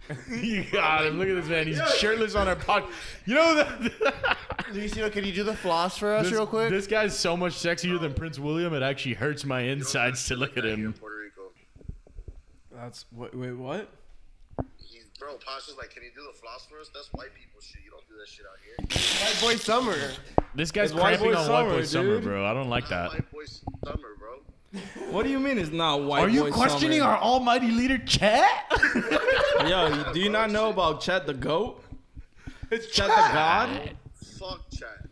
*laughs* you got him. Look at this man. He's shirtless on our pod. You know that. Luisito, *laughs* can you do the floss for us This, real quick? this guy's so much sexier than Prince William. It actually hurts my insides to look at that in him. Puerto Rico. That's wait, wait what? He's, bro, Posh is like, can you do the floss for us? That's white people shit. You don't do that shit out here. White boy summer. This guy's It's white cramping boy on white boy summer, summer, dude. bro. I don't like Not that. white boy summer, bro. What do you mean it's not white? Are you boy questioning summer? our almighty leader, Chet? Yo, do you not know about Chet the goat? It's Chet the god. Fuck chat.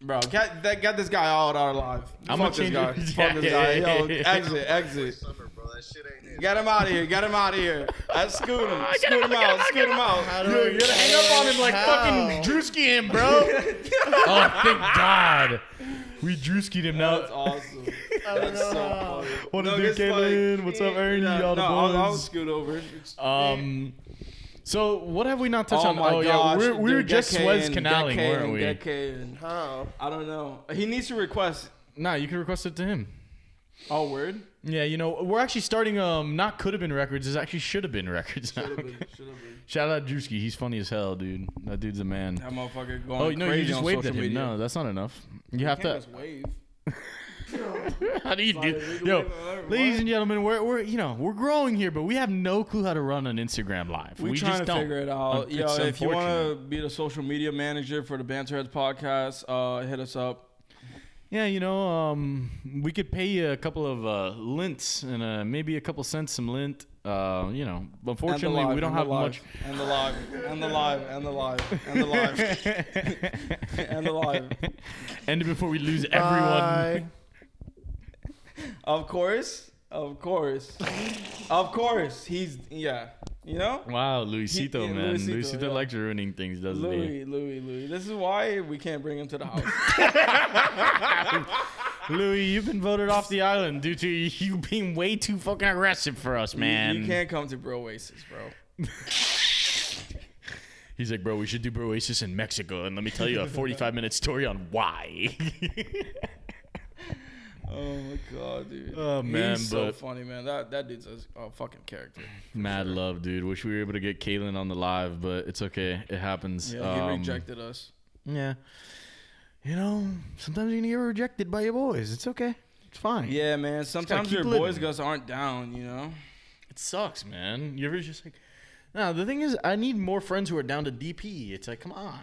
Bro, get that, get this guy out our life. I'm Fuck this guy. change it. Fuck this guy. *laughs* Yo, yeah, yeah. exit, exit. Summer, bro. That shit ain't it. Get him out of here. Get him out of here. *laughs* I scoot him. Scoot him out. Scoot him out. How do Yo, I- you gotta hang up on him like How? fucking Drewski him, bro. *laughs* oh, thank God. We Drewskied him now. That's awesome. I don't That's so funny. What No, to do, it's Caitlin? like- What's up, Ernie? Yeah, All the no, I'll, I'll scoot over. Um, so what have we not touched oh on? my oh gosh. yeah, we're, we were dude, just get Suez Kane, canaling, weren't we? Get How? I don't know. He needs to request. Nah, you can request it to him. Oh, word. Yeah, you know, we're actually starting um not could have been records, it's actually should have been records now. Should have been. *laughs* Should have been. Shout out Drewski, he's funny as hell, dude. That dude's a man. That motherfucker going Oh no, crazy you just on waved at social him. media. No, that's not enough. You have Can't to. just wave. *laughs* *laughs* How do you do? Yo, wave at everyone. ladies and gentlemen, we're we're you know we're growing here, but we have no clue how to run an Instagram live. We, We, trying just to don't. figure it out. It's Yo, if you want to be the social media manager for the Banterheads podcast, uh, hit us up. yeah, you know, um, we could pay you a couple of uh, lints and uh, maybe a couple cents some lint. Uh, you know, unfortunately, live, we don't have live, much. And the live, and the live, and the live, and the live, and the live. *laughs* *laughs* and before we lose everyone. Bye. Of course, of course, of course. He's yeah. You know, Wow, Luisito, yeah, man. Luisito, Luisito, yeah. likes ruining things, doesn't he? Louis, Louis, Louis. This is why we can't bring him to the house. *laughs* Louis, you've been voted off the island due to you being way too fucking aggressive for us, man. you, can't come to Bro Oasis, bro. *laughs* He's like, bro, we should do Broasis in Mexico, and let me tell you a 45 minute story on why. *laughs* Oh my god, dude. Oh, man, he's so funny, man. That that dude's a, a fucking character. *sighs* Mad love, dude. Wish we were able to get Kaylin on the live, but it's okay. It happens. Yeah, he Um, rejected us. Yeah. You know, sometimes you're gonna get rejected by your boys. It's okay. It's fine. Yeah, man. Sometimes keep your boys living. guys aren't down, you know. It sucks, man. You're just like, no. The thing is, I need more friends who are down to DP. It's like, come on,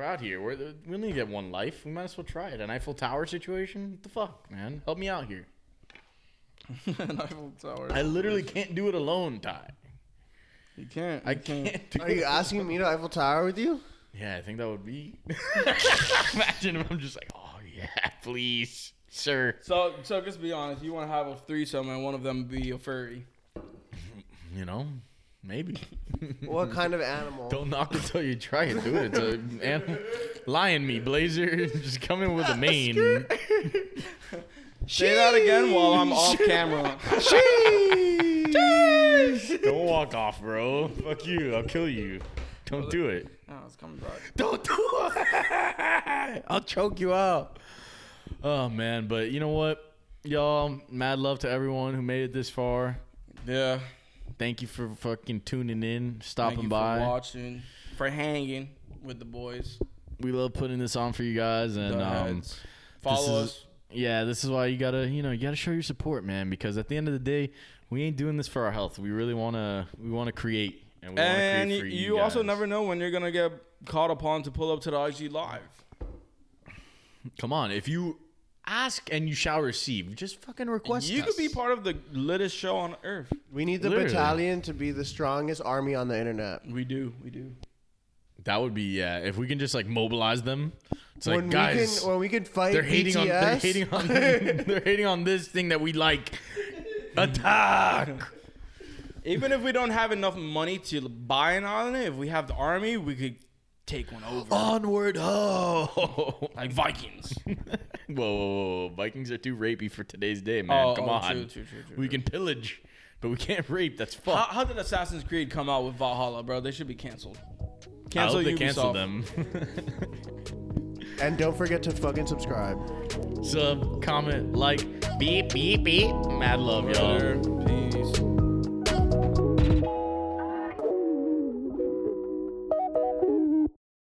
we're out here. We're we only get one life. We might as well try it. An Eiffel Tower situation. What the fuck, man? Help me out here. *laughs* Eiffel Tower. I literally can't do it alone, Ty. You can't. I can't. can't. Do Are you it. asking me to Eiffel Tower with you? Yeah, I think that would be. *laughs* *laughs* Imagine if I'm just like, oh yeah, please, sir. So, so just be honest. You want to have a threesome and one of them be a furry. You know, maybe. *laughs* What kind of animal? Don't knock it till you try it, dude. It's a animal. lion meat, Blazer. *laughs* Just come in with a mane. Say that again while I'm off camera. Sheesh. Don't walk off, bro. Fuck you. I'll kill you. Don't do it. Oh, it's coming back. Don't do it. I'll choke you out. Oh man, but you know what, y'all? Mad love to everyone who made it this far. Yeah. Thank you for fucking tuning in, Thank stopping you by. for watching, for hanging with the boys. We love putting this on for you guys, and um. Follow is- us. yeah, this is why you gotta, you know, you gotta show your support, man. Because at the end of the day, we ain't doing this for our health. We really wanna, we wanna create, and we And create you, for you. you also never know when you're gonna get called upon to pull up to the IG live. come on. If you ask and you shall receive, just fucking request. you could be part of the littest show on earth. We need the Literally. battalion to be the strongest army on the internet. We do. We do. That would be yeah. If we can just like mobilize them, it's like when guys. we can, when we can fight they're hating on. They're hating on. *laughs* they're hating on this thing that we like. *laughs* Attack. Even if we don't have enough money to buy an island, if we have the army, we could take one over. Onward ho! *laughs* like Vikings. *laughs* Whoa, whoa, whoa, whoa! Vikings are too rapey for today's day, man. Oh, Come oh, on. true, true, true, true, we true. can pillage, but we can't rape. That's how, fuck. how did Assassin's Creed come out with Valhalla, bro? They should be canceled. I Cancel hope they cancel them. and don't forget to fucking subscribe. Sub, comment, like, beep, beep, beep. Mad love, y'all. Later.